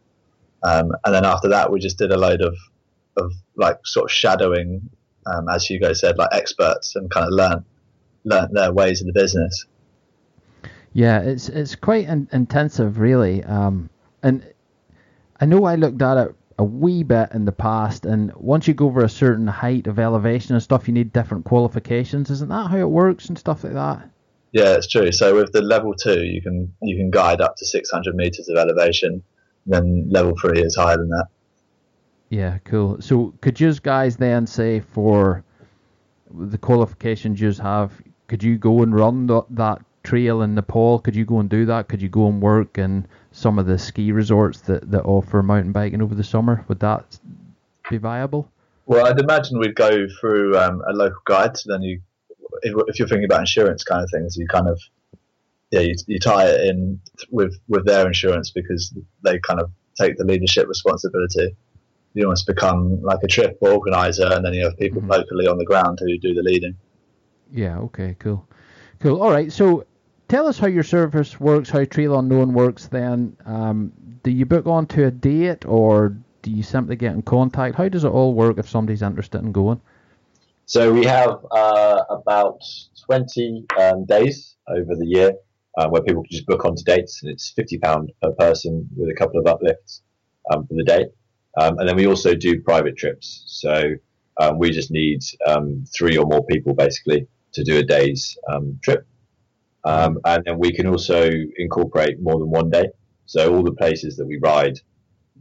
Um, and then after that, we just did a load of, of like sort of shadowing, um, as Hugo said, like experts and kind of learn learn their ways of the business. Yeah, it's it's quite in, intensive, really. Um, and I know I looked at it a wee bit in the past, and once you go over a certain height of elevation and stuff, you need different qualifications. Isn't that how it works and stuff like that? Yeah, it's true. So with the level two, you can you can guide up to 600 meters of elevation. Then level three is higher than that. Yeah, cool. So could you guys then say for the qualifications you have, could you go and run th- that trail in Nepal? Could you go and do that? Could you go and work in some of the ski resorts that, that offer mountain biking over the summer? Would that be viable? Well, I'd imagine we'd go through um, a local guide. So then you, if, if you're thinking about insurance kind of things, you kind of, yeah, you, you tie it in with with their insurance because they kind of take the leadership responsibility. You almost become like a trip organizer, and then you have people Mhm. locally on the ground who do the leading. Yeah, okay, cool. Cool. All right, so tell us how your service works, how Trail Unknown works then. Um, do you book onto a date or do you simply get in contact? How does it all work if somebody's interested in going? So we have uh, about 20 um, days over the year uh, where people can just book onto dates, and it's £50 per person with a couple of uplifts um, for the day. Um, and then we also do private trips. So um, we just need um, three or more people basically to do a day's um, trip. Um, and then we can also incorporate more than one day. So all the places that we ride,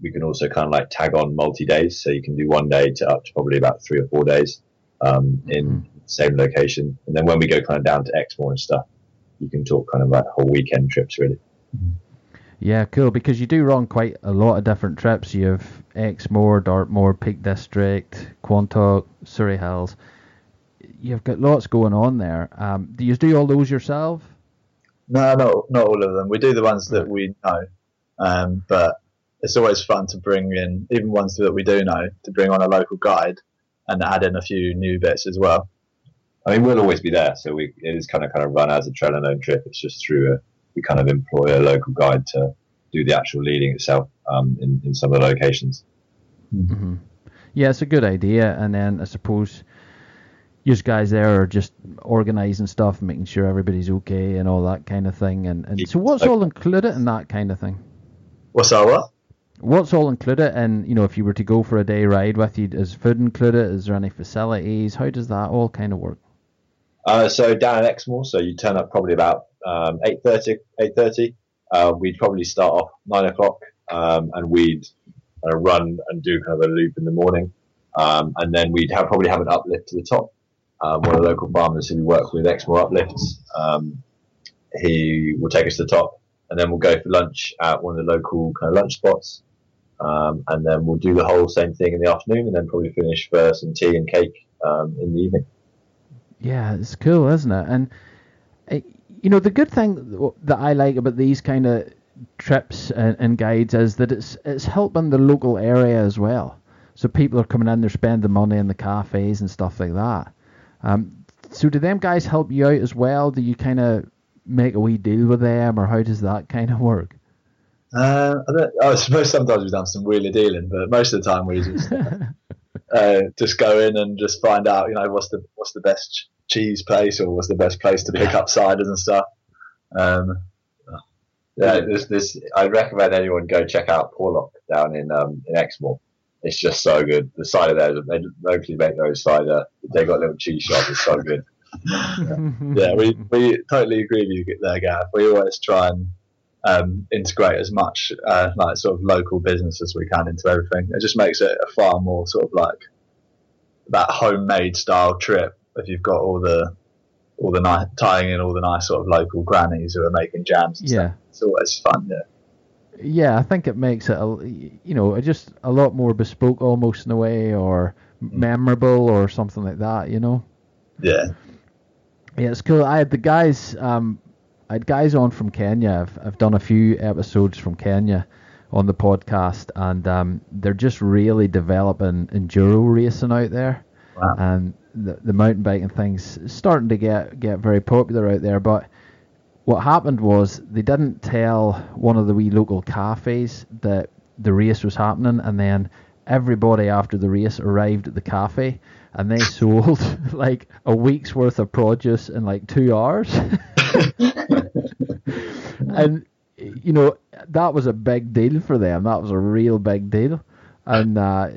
we can also kind of like tag on multi days. So you can do one day to up to probably about three or four days um, in Mhm. the same location. And then when we go kind of down to Exmoor and stuff, you can talk kind of like whole weekend trips really. Yeah, cool. Because you do run quite a lot of different trips. You have Exmoor, Dartmoor, Peak District, Quantock, Surrey Hills. You've got lots going on there. Um, do you do all those yourself? No, not not all of them. We do the ones that we know, um, but it's always fun to bring in even ones that we do know to bring on a local guide and add in a few new bits as well. I mean, we'll always be there. So we, it is kind of kind of run as a Trail Unknown trip. It's just through a, we kind of employ a local guide to do the actual leading itself um, in, in some of the locations. hmm Yeah, it's a good idea. And then I suppose you guys there are just organising stuff, making sure everybody's okay and all that kind of thing. And, and so what's all included in that kind of thing? What's our what? What's all included? And you know, if you were to go for a day ride with you, is food included? Is there any facilities? How does that all kind of work? Uh, so down at Exmoor, so you turn up probably about um, 8.30, 8.30. Uh, we'd probably start off 9 o'clock um, and we'd uh, run and do kind of a loop in the morning. Um, and then we'd have, probably have an uplift to the top. Um, one of the local farmers who we work with, Exmoor Uplifts, um, he will take us to the top and then we'll go for lunch at one of the local kind of lunch spots. Um, and then we'll do the whole same thing in the afternoon and then probably finish for some tea and cake um, in the evening. Yeah, it's cool, isn't it? And uh, you know, the good thing that I like about these kind of trips and, and, guides is that it's it's helping the local area as well. So people are coming in, they're spending money in the cafes and stuff like that. Um, so do them guys help you out as well? Do you kind of make a wee deal with them, or how does that kind of work? Uh, I, I, suppose sometimes we've done some wheelie dealing, but most of the time we just uh, just go in and just find out, you know, what's the what's the best cheese place or what's the best place to pick up ciders and stuff. Um, yeah, there's this. I recommend anyone go check out Porlock down in um, in Exmoor. It's just so good. The cider there, they locally make their own cider. They got a little cheese shop. It's so good. yeah, we, we totally agree with you there, Gav. We always try and um, integrate as much uh, like sort of local business as we can into everything. It just makes it a far more sort of like that homemade style trip if you've got all the all the nice tying in all the nice sort of local grannies who are making jams. yeah, stuff. it's always fun. Yeah. Yeah, I think it makes it a you know just a lot more bespoke almost in a way, or mm. memorable, or something like that. You know. Yeah. Yeah, it's cool. I had the guys. Um, I had guys on from Kenya. I've I've done a few episodes from Kenya on the podcast, and um, they're just really developing enduro racing out there. Wow. And the, the mountain biking thing's starting to get get very popular out there. But what happened was they didn't tell one of the wee local cafes that the race was happening, and then everybody after the race arrived at the cafe and they sold like a week's worth of produce in like two hours. and you know that was a big deal for them. That was a real big deal, and uh,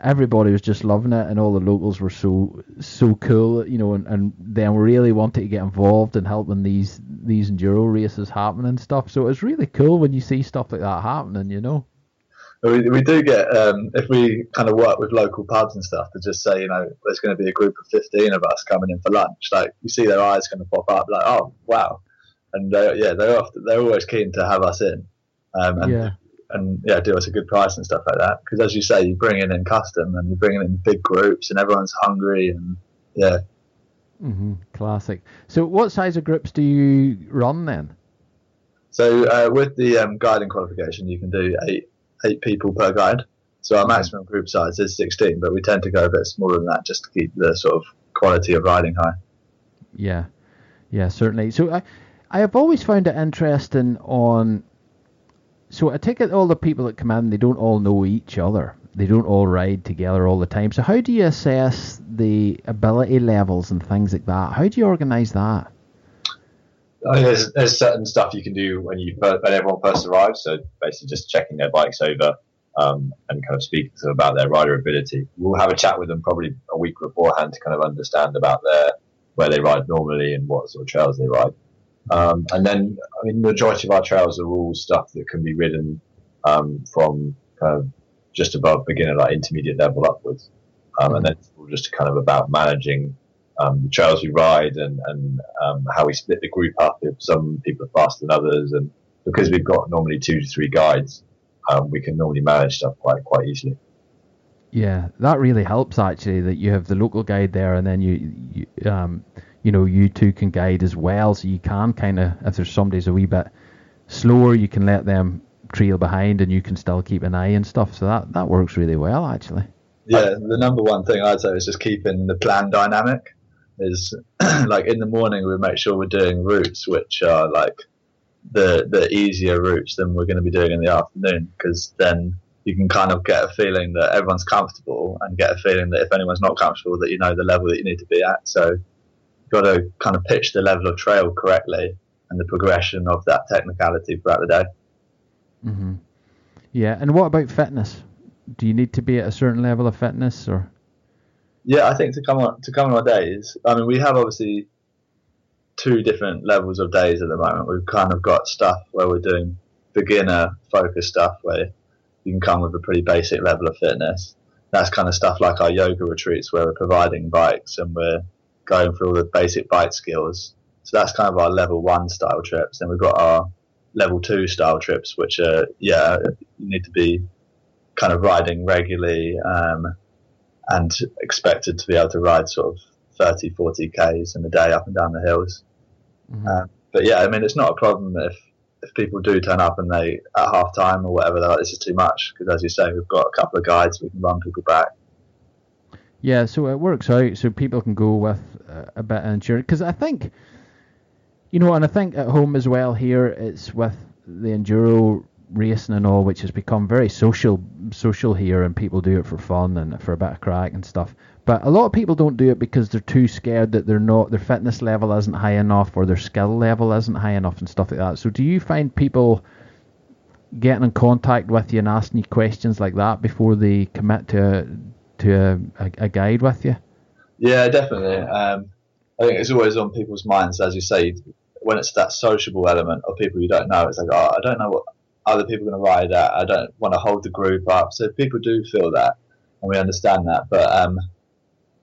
everybody was just loving it, and all the locals were so so cool, you know, and, and then really wanted to get involved in helping these these enduro races happen and stuff. So it's really cool when you see stuff like that happening, you know. We, we do get um, if we kind of work with local pubs and stuff to just say you know there's going to be a group of 15 of us coming in for lunch like you see their eyes kind of pop up like oh wow and they, yeah they're often, they're always keen to have us in um, and yeah and yeah, do us a good price and stuff like that. Because as you say, you bring it in custom and you bring it in big groups, and everyone's hungry, and yeah. Mm-hmm. Classic. So, what size of groups do you run then? So, uh, with the um, guiding qualification, you can do eight eight people per guide. So, our mm-hmm. maximum group size is sixteen, but we tend to go a bit smaller than that just to keep the sort of quality of riding high. Yeah, yeah, certainly. So, I I have always found it interesting on so I take it all the people that come in, they don't all know each other. They don't all ride together all the time. So how do you assess the ability levels and things like that? How do you organise that? Mean, there's, there's certain stuff you can do when you when everyone first arrives. So basically, just checking their bikes over um, and kind of speaking to them about their rider ability. We'll have a chat with them probably a week beforehand to kind of understand about their where they ride normally and what sort of trails they ride. Um, and then, I mean, the majority of our trails are all stuff that can be ridden um, from kind of just above beginner, like intermediate level upwards. Um, and then it's all just kind of about managing um, the trails we ride and, and um, how we split the group up if some people are faster than others. And because we've got normally two to three guides, um, we can normally manage stuff quite quite easily. Yeah, that really helps actually. That you have the local guide there, and then you, you um, you know you two can guide as well. So you can kind of if there's somebody's a wee bit slower, you can let them trail behind, and you can still keep an eye and stuff. So that that works really well actually. Yeah, the number one thing I'd say is just keeping the plan dynamic. Is like in the morning we make sure we're doing routes which are like the the easier routes than we're going to be doing in the afternoon because then you can kind of get a feeling that everyone's comfortable and get a feeling that if anyone's not comfortable that you know the level that you need to be at. So got to kind of pitch the level of trail correctly and the progression of that technicality throughout the day. Mm-hmm. Yeah, and what about fitness? Do you need to be at a certain level of fitness, or? Yeah, I think to come on to come on our days. I mean, we have obviously two different levels of days at the moment. We've kind of got stuff where we're doing beginner focused stuff where you can come with a pretty basic level of fitness. That's kind of stuff like our yoga retreats where we're providing bikes and we're going through all the basic bike skills. So that's kind of our level one style trips. Then we've got our level two style trips, which are, yeah, you need to be kind of riding regularly um, and expected to be able to ride sort of 30, 40 Ks in a day up and down the hills. Mm-hmm. Um, but yeah, I mean, it's not a problem if if people do turn up and they at half time or whatever, they're like, this is too much because as you say, we've got a couple of guides we can run people back. Yeah, so it works out so people can go with uh, a bit of endurance because I think, you know, and I think at home as well here it's with the enduro racing and all, which has become very social social here, and people do it for fun and for a bit of crack and stuff. But a lot of people don't do it because they're too scared that they're not their fitness level isn't high enough or their skill level isn't high enough and stuff like that. So do you find people getting in contact with you and asking you questions like that before they commit to a, to a, a, a guide with you? Yeah, definitely. Um, I think it's always on people's minds, as you say, when it's that sociable element of people you don't know. It's like, oh, I don't know what other people are going to ride at. I don't want to hold the group up. So people do feel that, and we understand that. But um,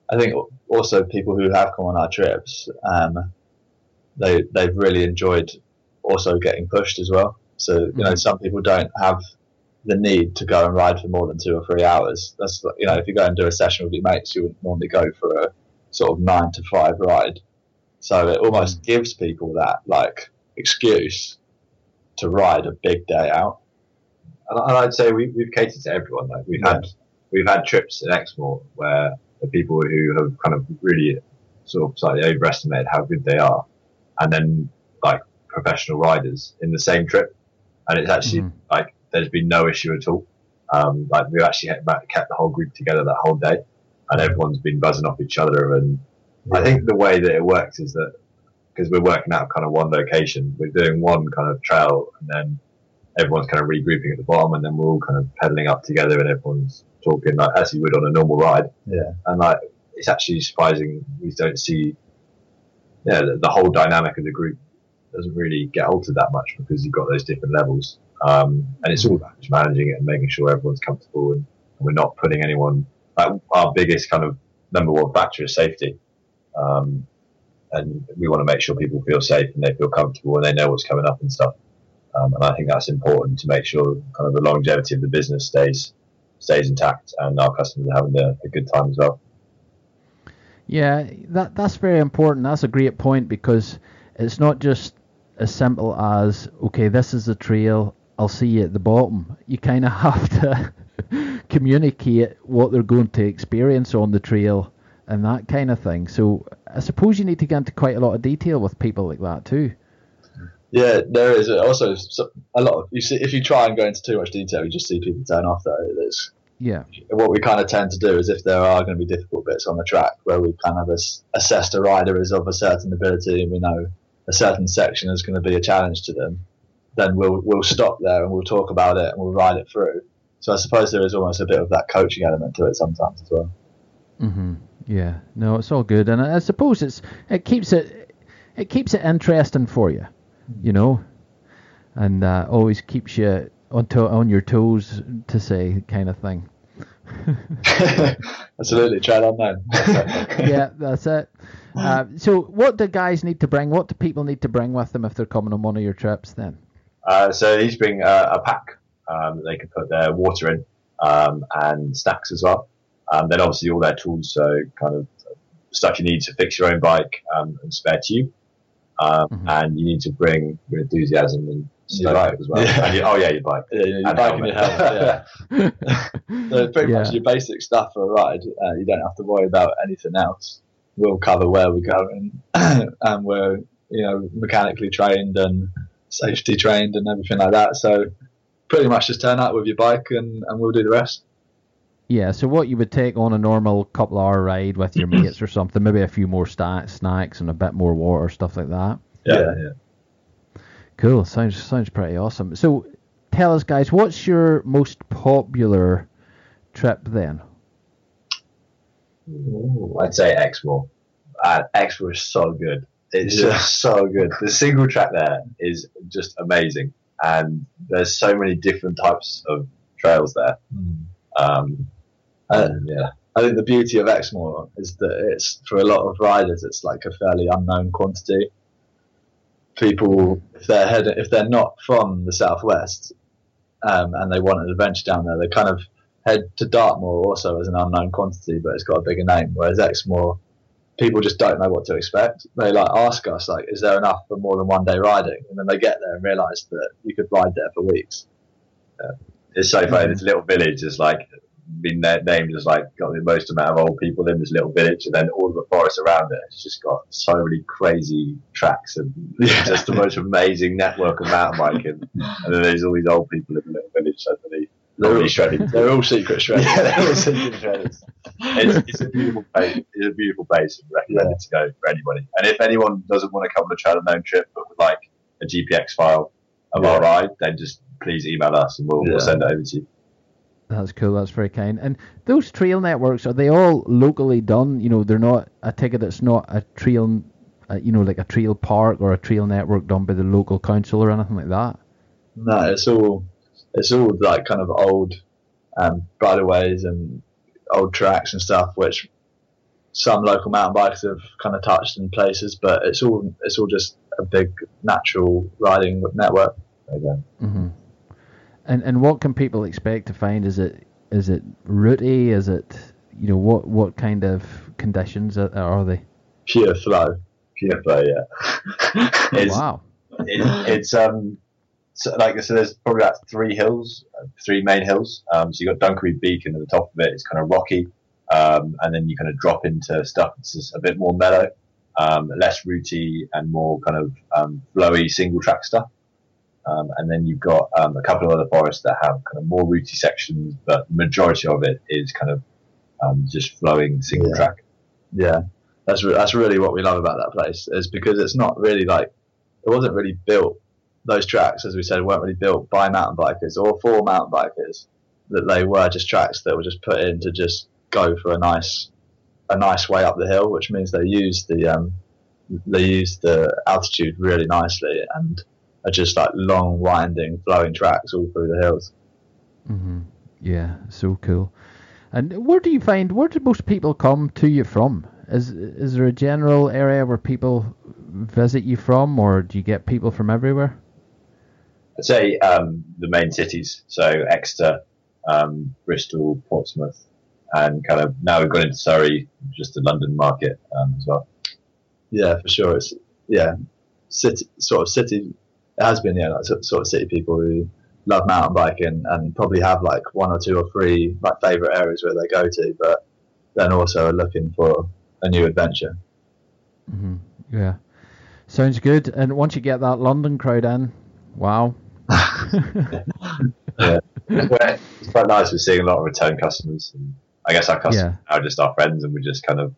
I think also people who have come on our trips, um, they they've really enjoyed also getting pushed as well. So you know, mm-hmm. some people don't have the need to go and ride for more than two or three hours. That's you know, if you go and do a session with your mates, you wouldn't normally go for a sort of nine to five ride. So it almost mm. gives people that like excuse to ride a big day out. And I'd say we, have catered to everyone. Like we've yeah. had we've had trips in Exmoor where the people who have kind of really sort of slightly overestimated how good they are, and then like professional riders in the same trip, and it's actually mm-hmm. like there's been no issue at all. Um, like we've actually kept the whole group together that whole day, and everyone's been buzzing off each other. And yeah. I think the way that it works is that because we're working out kind of one location, we're doing one kind of trail, and then everyone's kind of regrouping at the bottom, and then we're all kind of pedaling up together, and everyone's talking like as you would on a normal ride. Yeah. And like it's actually surprising we don't see yeah the, the whole dynamic of the group doesn't really get altered that much because you've got those different levels. Um, and it's all about just managing it and making sure everyone's comfortable and, and, we're not putting anyone like our biggest kind of number one factor is safety. Um, and we want to make sure people feel safe and they feel comfortable and they know what's coming up and stuff. Um, and I think that's important to make sure kind of the longevity of the business stays stays intact and our customers are having a, a good time as well. Yeah, that that's very important. That's a great point because it's not just as simple as okay, this is the trail. I'll see you at the bottom. You kind of have to communicate what they're going to experience on the trail and that kind of thing. So I suppose you need to get into quite a lot of detail with people like that too. Yeah, there is also a lot. Of, you see, if you try and go into too much detail, you just see people turn off. Though there's yeah. What we kind of tend to do is if there are going to be difficult bits on the track where we kind of ass- assessed a rider is of a certain ability and we know a certain section is going to be a challenge to them, then we'll we'll stop there and we'll talk about it and we'll ride it through. So I suppose there is almost a bit of that coaching element to it sometimes as well. Mhm. Yeah. No, it's all good, and I suppose it's it keeps it it keeps it interesting for you you know, and uh, always keeps you on to- on your toes to say kind of thing. Absolutely, try it on then. yeah, that's it. Uh, so, what do guys need to bring? What do people need to bring with them if they're coming on one of your trips? Then, uh, so they bring uh, a pack um, that they can put their water in um, and snacks as well. Um, then, obviously, all their tools, so kind of stuff you need to fix your own bike um, and spare tube um, mm-hmm. and you need to bring your enthusiasm and your bike as well. Yeah. You, oh yeah, your bike. Yeah, your and bike and your helmet. Yeah. so pretty yeah. much your basic stuff for a ride. Uh, you don't have to worry about anything else. We'll cover where we're going, and we're you know mechanically trained and safety trained and everything like that. So pretty much just turn out with your bike and, and we'll do the rest. Yeah, so what you would take on a normal couple hour ride with your mates or something, maybe a few more st- snacks and a bit more water, stuff like that. Yeah, yeah. Cool. Sounds sounds pretty awesome. So, tell us, guys, what's your most popular trip then? Ooh, I'd say Exmoor. Uh, Exmoor is so good. It's Yeah. just so good. The single track there is just amazing, and there's so many different types of trails there. Um, Uh, and, yeah, I think the beauty of Exmoor is that it's for a lot of riders, it's like a fairly unknown quantity. People, if they're heading, if they're not from the southwest, um, and they want an adventure down there, they kind of head to Dartmoor also as an unknown quantity, but it's got a bigger name. Whereas Exmoor, people just don't know what to expect. They like ask us like, "Is there enough for more than one day riding?" And then they get there and realise that you could ride there for weeks. Uh, it's so funny. This little village is like been named as like got the most amount of old people in this little village, and then all of the forest around it. It's just got so many crazy tracks and just the most amazing network of mountain biking. And then there's all these old people in the little village underneath. They're all, shredding. they're all secret shredders. Yeah, they're all secret shredders. It's, it's a beautiful place. It's a beautiful place and recommend it to go for anybody. And if anyone doesn't want to come on a trail unknown trip but would like a GPX file of Yeah. our ride, then just please email us and we'll, Yeah. we'll send it over to you. That's cool. That's very kind. And those trail networks are they all locally done? You know, they're not a ticket that's not a trail, uh, you know, like a trail park or a trail network done by the local council or anything like that. No, it's all it's all like kind of old um, and old tracks and stuff, which some local mountain bikers have kind of touched in places, but it's all it's all just a big natural riding network. Again. hmm And and what can people expect to find? Is it is it rooty? Is it you know what what kind of conditions are, are they? Pure flow. Pure flow, yeah. Oh, wow. it, it's um so like so there's probably about three hills three main hills um so you've got Dunkery Beacon at the top of it it's kind of rocky um and then you kind of drop into stuff that's just a bit more mellow um less rooty and more kind of um flowy single track stuff um, and then you've got um, a couple of other forests that have kind of more rooty sections but the majority of it is kind of um, just flowing single Yeah. track Yeah, that's re- that's really what we love about that place is because it's not really like it wasn't really built. Those tracks, as we said, weren't really built by mountain bikers or for mountain bikers. That they were just tracks that were just put in to just go for a nice a nice way up the hill, which means they use the um, they use the altitude really nicely and are just like long, winding, flowing tracks all through the hills. hmm Yeah, so cool. And where do you find where do most people come to you from? Is is there a general area where people visit you from, or do you get people from everywhere? I'd say um, the main cities, so Exeter, um, Bristol, Portsmouth, and kind of now we've gone into Surrey, just the London market um, as well. Yeah, for sure. It's yeah, city sort of city. It has been yeah, like sort sort of city people who love mountain biking and probably have like one or two or three like favorite areas where they go to, but then also are looking for a new adventure. hmm Yeah, sounds good. And once you get that London crowd in, wow. Yeah. it's quite nice. We're seeing a lot of return customers, and I guess our customers are just our friends, and we're just kind of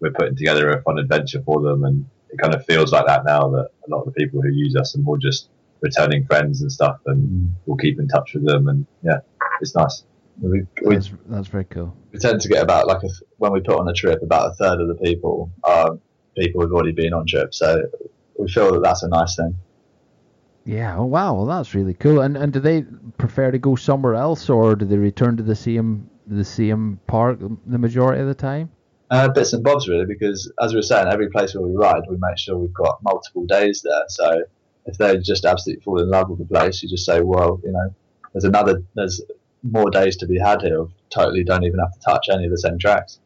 we're putting together a fun adventure for them, and it kind of feels like that now that a lot of the people who use us are more just returning friends and stuff, and mm. we'll keep in touch with them, and yeah, it's nice. We, we, That's that's very cool. we tend to get about like a, when we put on a trip, about a third of the people are people who've already been on trips, so we feel that that's a nice thing. Yeah. Oh wow. Well, that's really cool. And and do they prefer to go somewhere else, or do they return to the same the same park the majority of the time? Uh, bits and bobs really, because as we were saying, every place where we ride, we make sure we've got multiple days there. So if they just absolutely fall in love with the place, you just say, well, you know, there's another, there's more days to be had here. Totally, don't even have to touch any of the same tracks.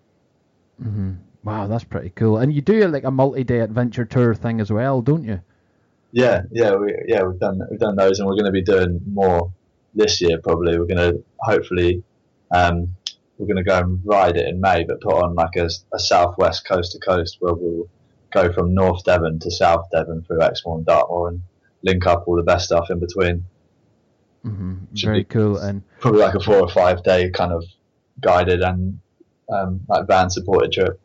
hmm Wow, that's pretty cool. And you do like a multi-day adventure tour thing as well, don't you? Yeah, yeah, we, yeah, we've done we've done those, and we're going to be doing more this year. Probably, we're going to hopefully, um, we're going to go and ride it in May, but put on like a, a southwest coast to coast where we'll go from North Devon to South Devon through Exmoor and Dartmoor and link up all the best stuff in between. hmm Should Very cool. And Probably like a four or five day kind of guided and um, like van supported trip.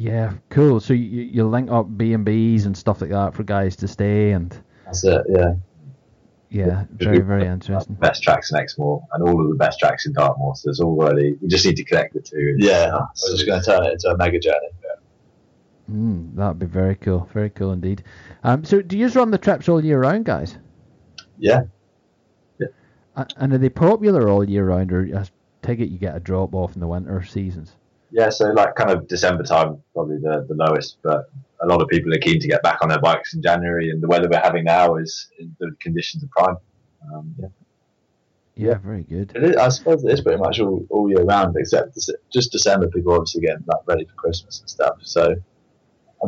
Yeah, cool. So you you link up B and B's and stuff like that for guys to stay and That's it. Yeah. Yeah, very very interesting. Best tracks in Exmoor and all of the best tracks in Dartmoor. So there's already we just need to connect the two. Yeah, so just going to turn it into a mega journey. Mm, that'd be very cool. Very cool indeed. Um, so, do you just run the trips all year round, guys? Yeah. Uh, and are they popular all year round, or I take it you get a drop off in the winter seasons? Yeah, so like kind of December time, probably the, the lowest, but a lot of people are keen to get back on their bikes in January, and the weather we're having now is, is the conditions are prime. Um, yeah. Yeah, very good. It is, I suppose it is pretty much all, all year round, except just December. People obviously getting like ready for Christmas and stuff. So,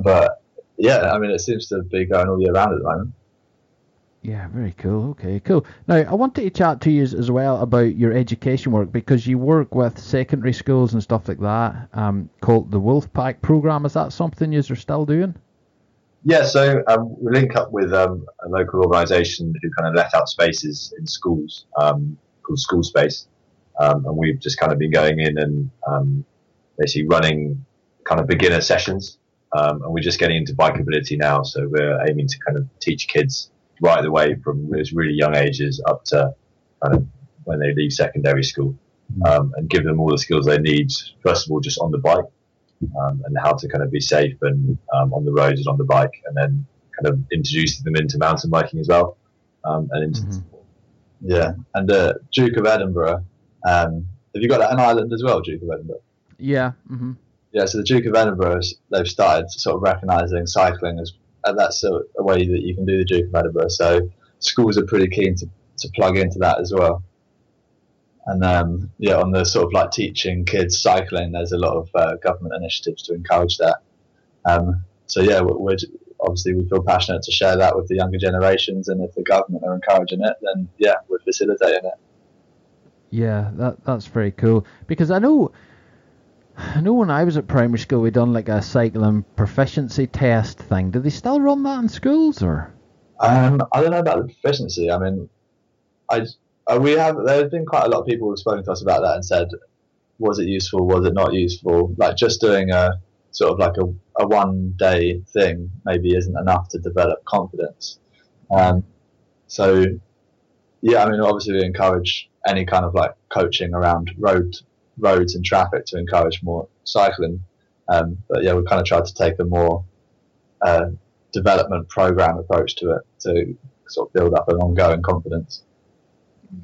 but yeah, I mean, it seems to be going all year round at the moment. Yeah, very cool. Okay, cool. Now, I wanted to chat to you as, well about your education work because you work with secondary schools and stuff like that, um, called the Wolfpack program. Is that something you're still doing? Yeah, so um, we link up with um, a local organisation who kind of let out spaces in schools um, called School Space, um, and we've just kind of been going in and um, basically running kind of beginner sessions, um, and we're just getting into bikeability now. So we're aiming to kind of teach kids right the way from those really young ages up to kind of when they leave secondary school, um, and give them all the skills they need. First of all, just on the bike um, and how to kind of be safe and um, on the roads and on the bike, and then kind of introducing them into mountain biking as well, um, and into Mhm. Yeah, and uh, Duke of Edinburgh. Um, have you got that in Ireland as well, Duke of Edinburgh? Yeah. Mm-hmm. Yeah, so the Duke of Edinburgh, they've started sort of recognising cycling as and that's a, a way that you can do the Duke of Edinburgh. So schools are pretty keen to, to plug into that as well. And um, yeah, on the sort of like teaching kids cycling, there's a lot of uh, government initiatives to encourage that. Um, so yeah, we're, we're obviously we feel passionate to share that with the younger generations, and if the government are encouraging it, then yeah, we're facilitating it. Yeah, that that's very cool because I know, I know when I was at primary school we done like a cycling proficiency test thing. Do they still run that in schools or? Um, I don't know about the proficiency. I mean, I uh, we have there have been quite a lot of people who've spoken to us about that and said, was it useful? Was it not useful? Like just doing a sort of like a, a one day thing maybe isn't enough to develop confidence. Um, so yeah, I mean, obviously we encourage any kind of like coaching around road roads and traffic to encourage more cycling. Um, but yeah, we kind of tried to take a more uh, development program approach to it to sort of build up an ongoing confidence.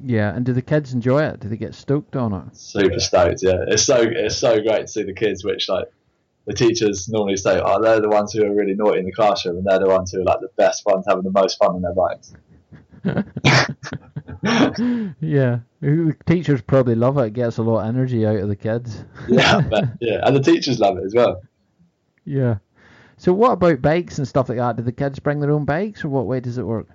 Yeah, and do the kids enjoy it? Do they get stoked on it? Super stoked, yeah. It's so it's so great to see the kids, which like the teachers normally say, oh, they're the ones who are really naughty in the classroom, and they're the ones who are like the best ones, having the most fun on their bikes. yeah, teachers probably love it. It gets a lot of energy out of the kids. yeah, but, yeah, and the teachers love it as well. Yeah. So what about bikes and stuff like that? Do the kids bring their own bikes, or what way does it work?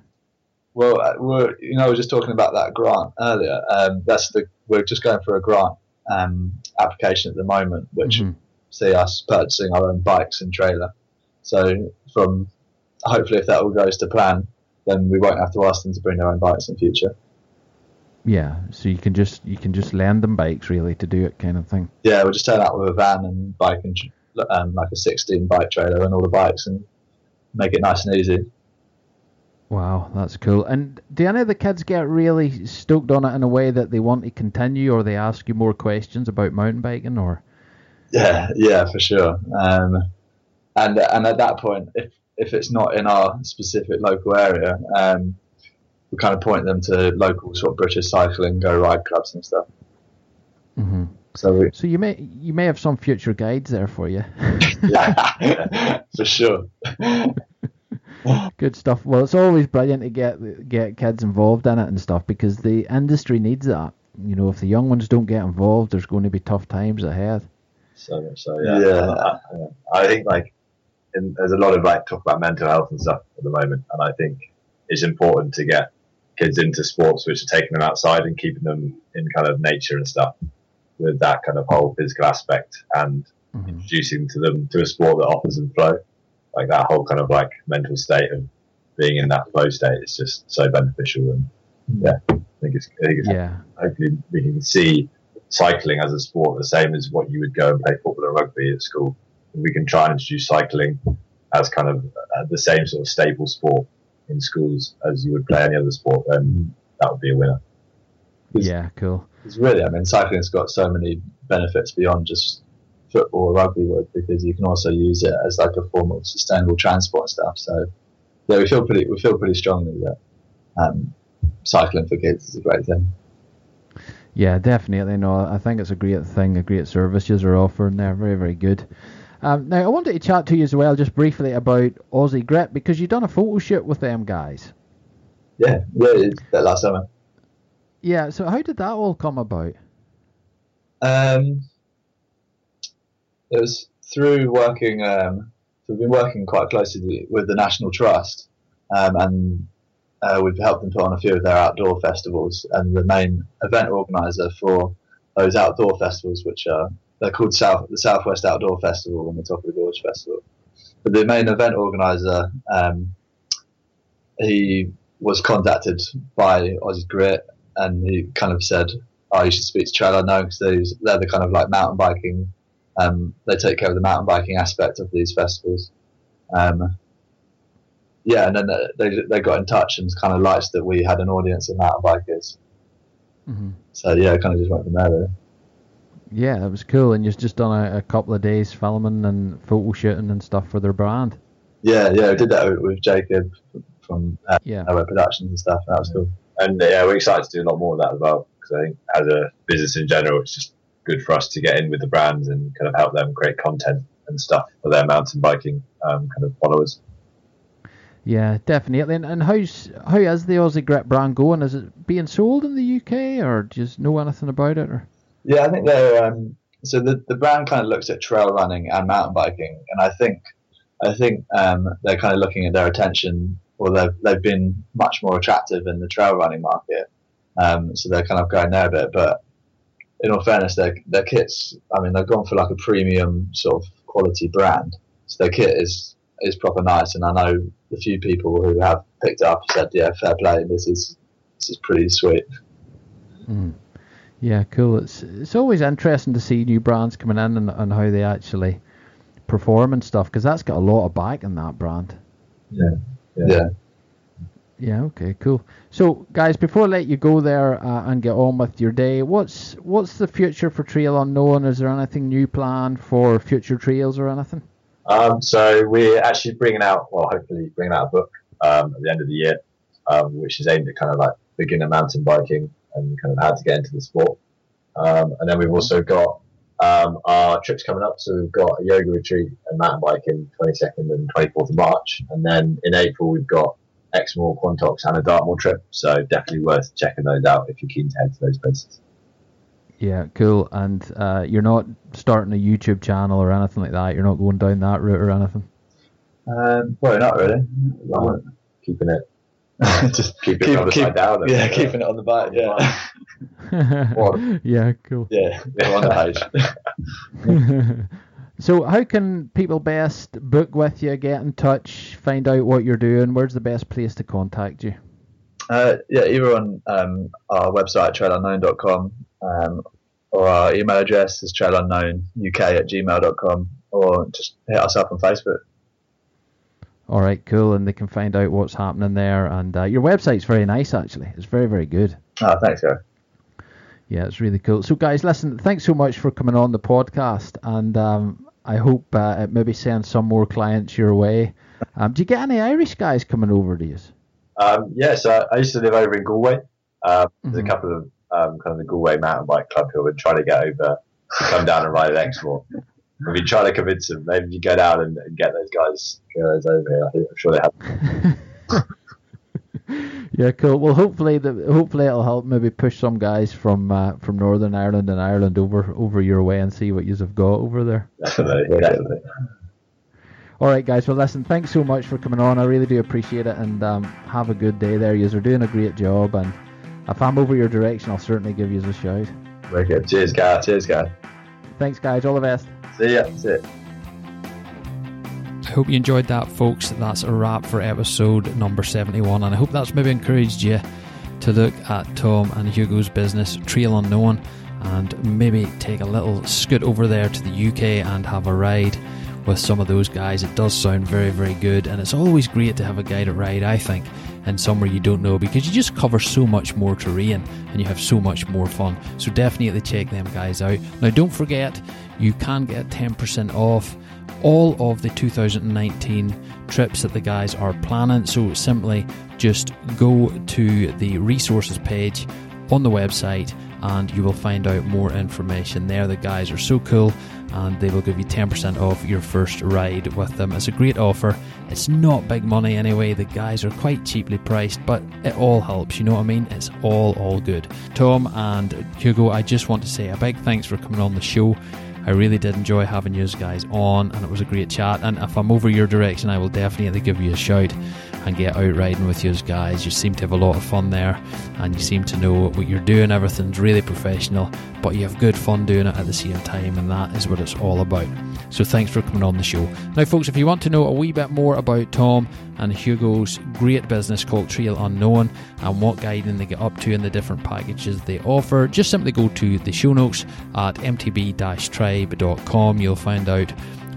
Well, uh, we're you know we are just talking about that grant earlier. Um, that's the we're just going for a grant um, application at the moment, which Mhm. see us purchasing our own bikes and trailer. So from hopefully, if that all goes to plan, then we won't have to ask them to bring their own bikes in future. Yeah, so you can just you can just lend them bikes really to do it, kind of thing. Yeah, we'll just turn up with a van and bike and um, like a 16 bike trailer and all the bikes and make it nice and easy. Wow, that's cool. And do any of the kids get really stoked on it in a way that they want to continue, or they ask you more questions about mountain biking, or? Yeah, yeah, for sure. Um, and and at that point, if if it's not in our specific local area, um, we kind of point them to local sort of British cycling go ride clubs and stuff. hmm So we, So you may you may have some future guides there for you. yeah, for sure. Good stuff. Well, it's always brilliant to get get kids involved in it and stuff because the industry needs that. You know, if the young ones don't get involved, there's going to be tough times ahead. So so, yeah. Yeah. I, I think like in, there's a lot of like talk about mental health and stuff at the moment, and I think it's important to get kids into sports which are taking them outside and keeping them in kind of nature and stuff with that kind of whole physical aspect and Mhm. introducing to them to a sport that offers them flow, like that whole kind of like mental state of being in that flow state is just so beneficial and yeah, I think it's, I think it's Yeah, hopefully we can see cycling as a sport the same as what you would go and play football or rugby at school. We can try and introduce cycling as kind of uh, the same sort of stable sport in schools as you would play any other sport, then that would be a winner. Yeah, cool. It's really, I mean, cycling's got so many benefits beyond just football or rugby would because you can also use it as like a form of sustainable transport and stuff. So yeah, we feel pretty we feel pretty strongly that um, cycling for kids is a great thing. Yeah, definitely. No, I think it's a great thing, a great service you are offering there. Very, very good. Um, now, I wanted to chat to you as well, just briefly about Aussie Grip, because you've done a photo shoot with them guys. Yeah, yeah, that last summer. Yeah, so how did that all come about? Um, it was through working. Um, so we've been working quite closely with the National Trust, um, and uh, we've helped them put on a few of their outdoor festivals. And the main event organizer for those outdoor festivals, which are they're called South the Southwest Outdoor Festival and the Top of the Gorge Festival. But the main event organizer, um, he was contacted by Aussie Grit, and he kind of said, "Oh, you should speak to Trail Unknown because they're the kind of like mountain biking um, they take care of the mountain biking aspect of these festivals. Um, yeah, and then they they got in touch and kind of liked that we had an audience of mountain bikers. Mm-hmm. So yeah, I kind of just went from there. Really. Yeah, it was cool, and you've just done a, a, couple of days filming and photo shooting and stuff for their brand. Yeah, yeah, we did that with Jacob from uh, yeah. Our Productions and stuff. That was cool. And yeah, we're excited to do a lot more of that as well because I think as a business in general, it's just good for us to get in with the brands and kind of help them create content and stuff for their mountain biking um, kind of followers. Yeah, definitely. And, and how's how is the Aussie Grip brand going? Is it being sold in the UK, or do you know anything about it? Or yeah, I think they're um, so the the brand kind of looks at trail running and mountain biking, and I think I think um, they're kind of looking at their attention, or they've they've been much more attractive in the trail running market, um, so they're kind of going there a bit. But in all fairness, their their kits. I mean, they've gone for like a premium sort of quality brand. So their kit is is proper nice, and I know the few people who have picked up said, "Yeah, fair play. This is this is pretty sweet." Mm. Yeah, cool. It's it's always interesting to see new brands coming in and, and how they actually perform and stuff because that's got a lot of back in that brand. Yeah. yeah. yeah. Yeah. Okay. Cool. So, guys, before I let you go there uh, and get on with your day, what's what's the future for Trail Unknown? Is there anything new planned for future trails or anything? Um, so we're actually bringing out, well, hopefully bringing out a book um, at the end of the year, um, which is aimed at kind of like beginner mountain biking and kind of how to get into the sport. Um, and then we've also got um, our trips coming up. So we've got a yoga retreat and mountain biking 22nd and 24th of March. And then in April, we've got Exmoor, Quantocks, and a Dartmoor trip. So definitely worth checking those out if you're keen to head to those places. Yeah, cool. And uh, you're not starting a YouTube channel or anything like that. You're not going down that route or anything. Um, well, not really. Like, keeping it, just keep it keep, on the keep, side down. Yeah, keeping it on the back. Yeah. yeah, cool. Yeah, on the page. So, how can people best book with you, get in touch, find out what you're doing? Where's the best place to contact you? Uh, yeah, either on um, our website, trailunknown.com, um, or our email address is trailunknownuk at gmail.com, or just hit us up on Facebook. All right, cool. And they can find out what's happening there. And uh, your website's very nice, actually. It's very, very good. Oh, thanks, Gary. Yeah, it's really cool. So, guys, listen, thanks so much for coming on the podcast, and um, I hope uh, it maybe sends some more clients your way. Um, do you get any Irish guys coming over to you? Um, yeah, so I used to live over in Galway. Um, there's mm-hmm. a couple of um, kind of the Galway mountain bike club who been trying to get over to come down and ride at Exmoor. We've been trying to convince them. Maybe you go down and, and get those guys, girls over here. I'm sure they have. yeah, cool. Well, hopefully, the hopefully it'll help maybe push some guys from uh, from Northern Ireland and Ireland over over your way and see what you've got over there. Definitely, definitely. All right, guys. Well, listen. Thanks so much for coming on. I really do appreciate it, and um, have a good day there. You're doing a great job, and if I'm over your direction, I'll certainly give you a shout. Very good. Cheers, guys. Cheers, guys. Thanks, guys. All the best. See ya. See ya. I hope you enjoyed that, folks. That's a wrap for episode number 71, and I hope that's maybe encouraged you to look at Tom and Hugo's business, Trail Unknown, and maybe take a little scoot over there to the UK and have a ride with some of those guys. It does sound very, very good, and it's always great to have a to ride, I think, in somewhere you don't know because you just cover so much more terrain and you have so much more fun. So definitely check them guys out. Now, don't forget, you can get 10% off all of the 2019 trips that the guys are planning. So simply just go to the resources page on the website and you will find out more information there. The guys are so cool and they will give you 10% off your first ride with them. It's a great offer. It's not big money anyway. The guys are quite cheaply priced, but it all helps, you know what I mean? It's all all good. Tom and Hugo, I just want to say a big thanks for coming on the show. I really did enjoy having you guys on, and it was a great chat. And if I'm over your direction, I will definitely give you a shout and get out riding with you guys. You seem to have a lot of fun there, and you seem to know what you're doing. Everything's really professional, but you have good fun doing it at the same time, and that is what it's all about. So thanks for coming on the show. Now, folks, if you want to know a wee bit more about Tom and Hugo's great business called Trail Unknown and what guiding they get up to and the different packages they offer, just simply go to the show notes at mtb-tribe.com. You'll find out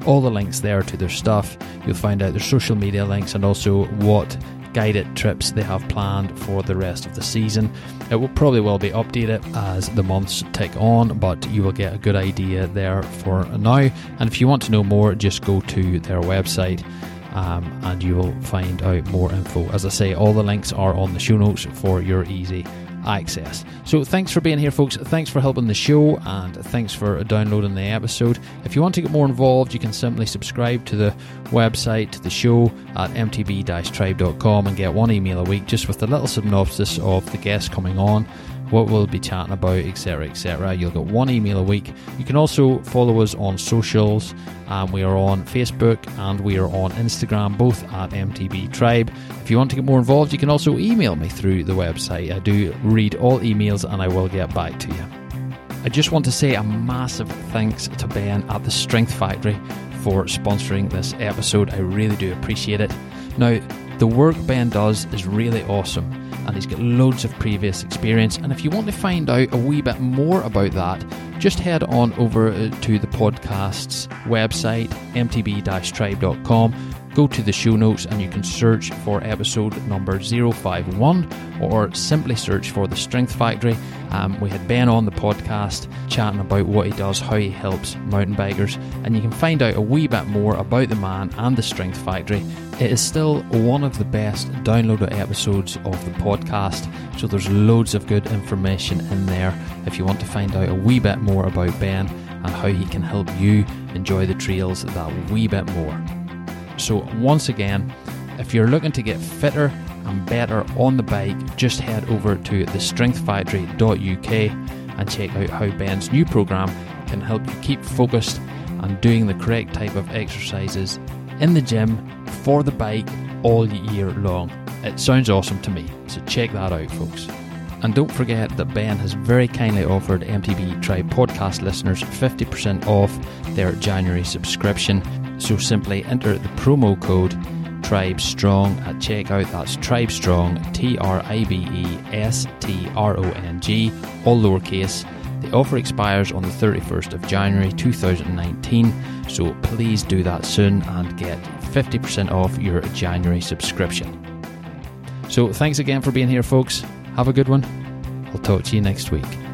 all the links there to their stuff. You'll find out their social media links and also what guided trips they have planned for the rest of the season. It will probably will be updated as the months tick on, but you will get a good idea there for now. And if you want to know more, just go to their website. Um, and you will find out more info. As I say, all the links are on the show notes for your easy access. So thanks for being here, folks. Thanks for helping the show, and thanks for downloading the episode. If you want to get more involved, you can simply subscribe to the website, to the show at mtb-tribe.com and get one email a week just with a little synopsis of the guests coming on what we'll be chatting about, etc., etc. You'll get one email a week. You can also follow us on socials. Um, we are on Facebook and we are on Instagram, both at MTB Tribe. If you want to get more involved, you can also email me through the website. I do read all emails and I will get back to you. I just want to say a massive thanks to Ben at the Strength Factory for sponsoring this episode. I really do appreciate it. Now, the work Ben does is really awesome and he's got loads of previous experience. And if you want to find out a wee bit more about that, just head on over uh, to the podcast's website, mtb-tribe.com. Go to the show notes and you can search for episode number 051 or simply search for The Strength Factory. Um, we had Ben on the podcast chatting about what he does, how he helps mountain bikers, and you can find out a wee bit more about the man and The Strength Factory it is still one of the best downloaded episodes of the podcast, so there's loads of good information in there if you want to find out a wee bit more about Ben and how he can help you enjoy the trails that wee bit more. So, once again, if you're looking to get fitter and better on the bike, just head over to thestrengthfactory.uk and check out how Ben's new program can help you keep focused and doing the correct type of exercises in the gym for the bike all year long. It sounds awesome to me, so check that out, folks. And don't forget that Ben has very kindly offered MTB Tribe podcast listeners 50% off their January subscription. So simply enter the promo code Tribe Strong at checkout. That's Tribe Strong, T R I B E S T R O N G, all lowercase. The offer expires on the 31st of January 2019, so please do that soon and get 50% off your January subscription. So thanks again for being here, folks. Have a good one. I'll talk to you next week.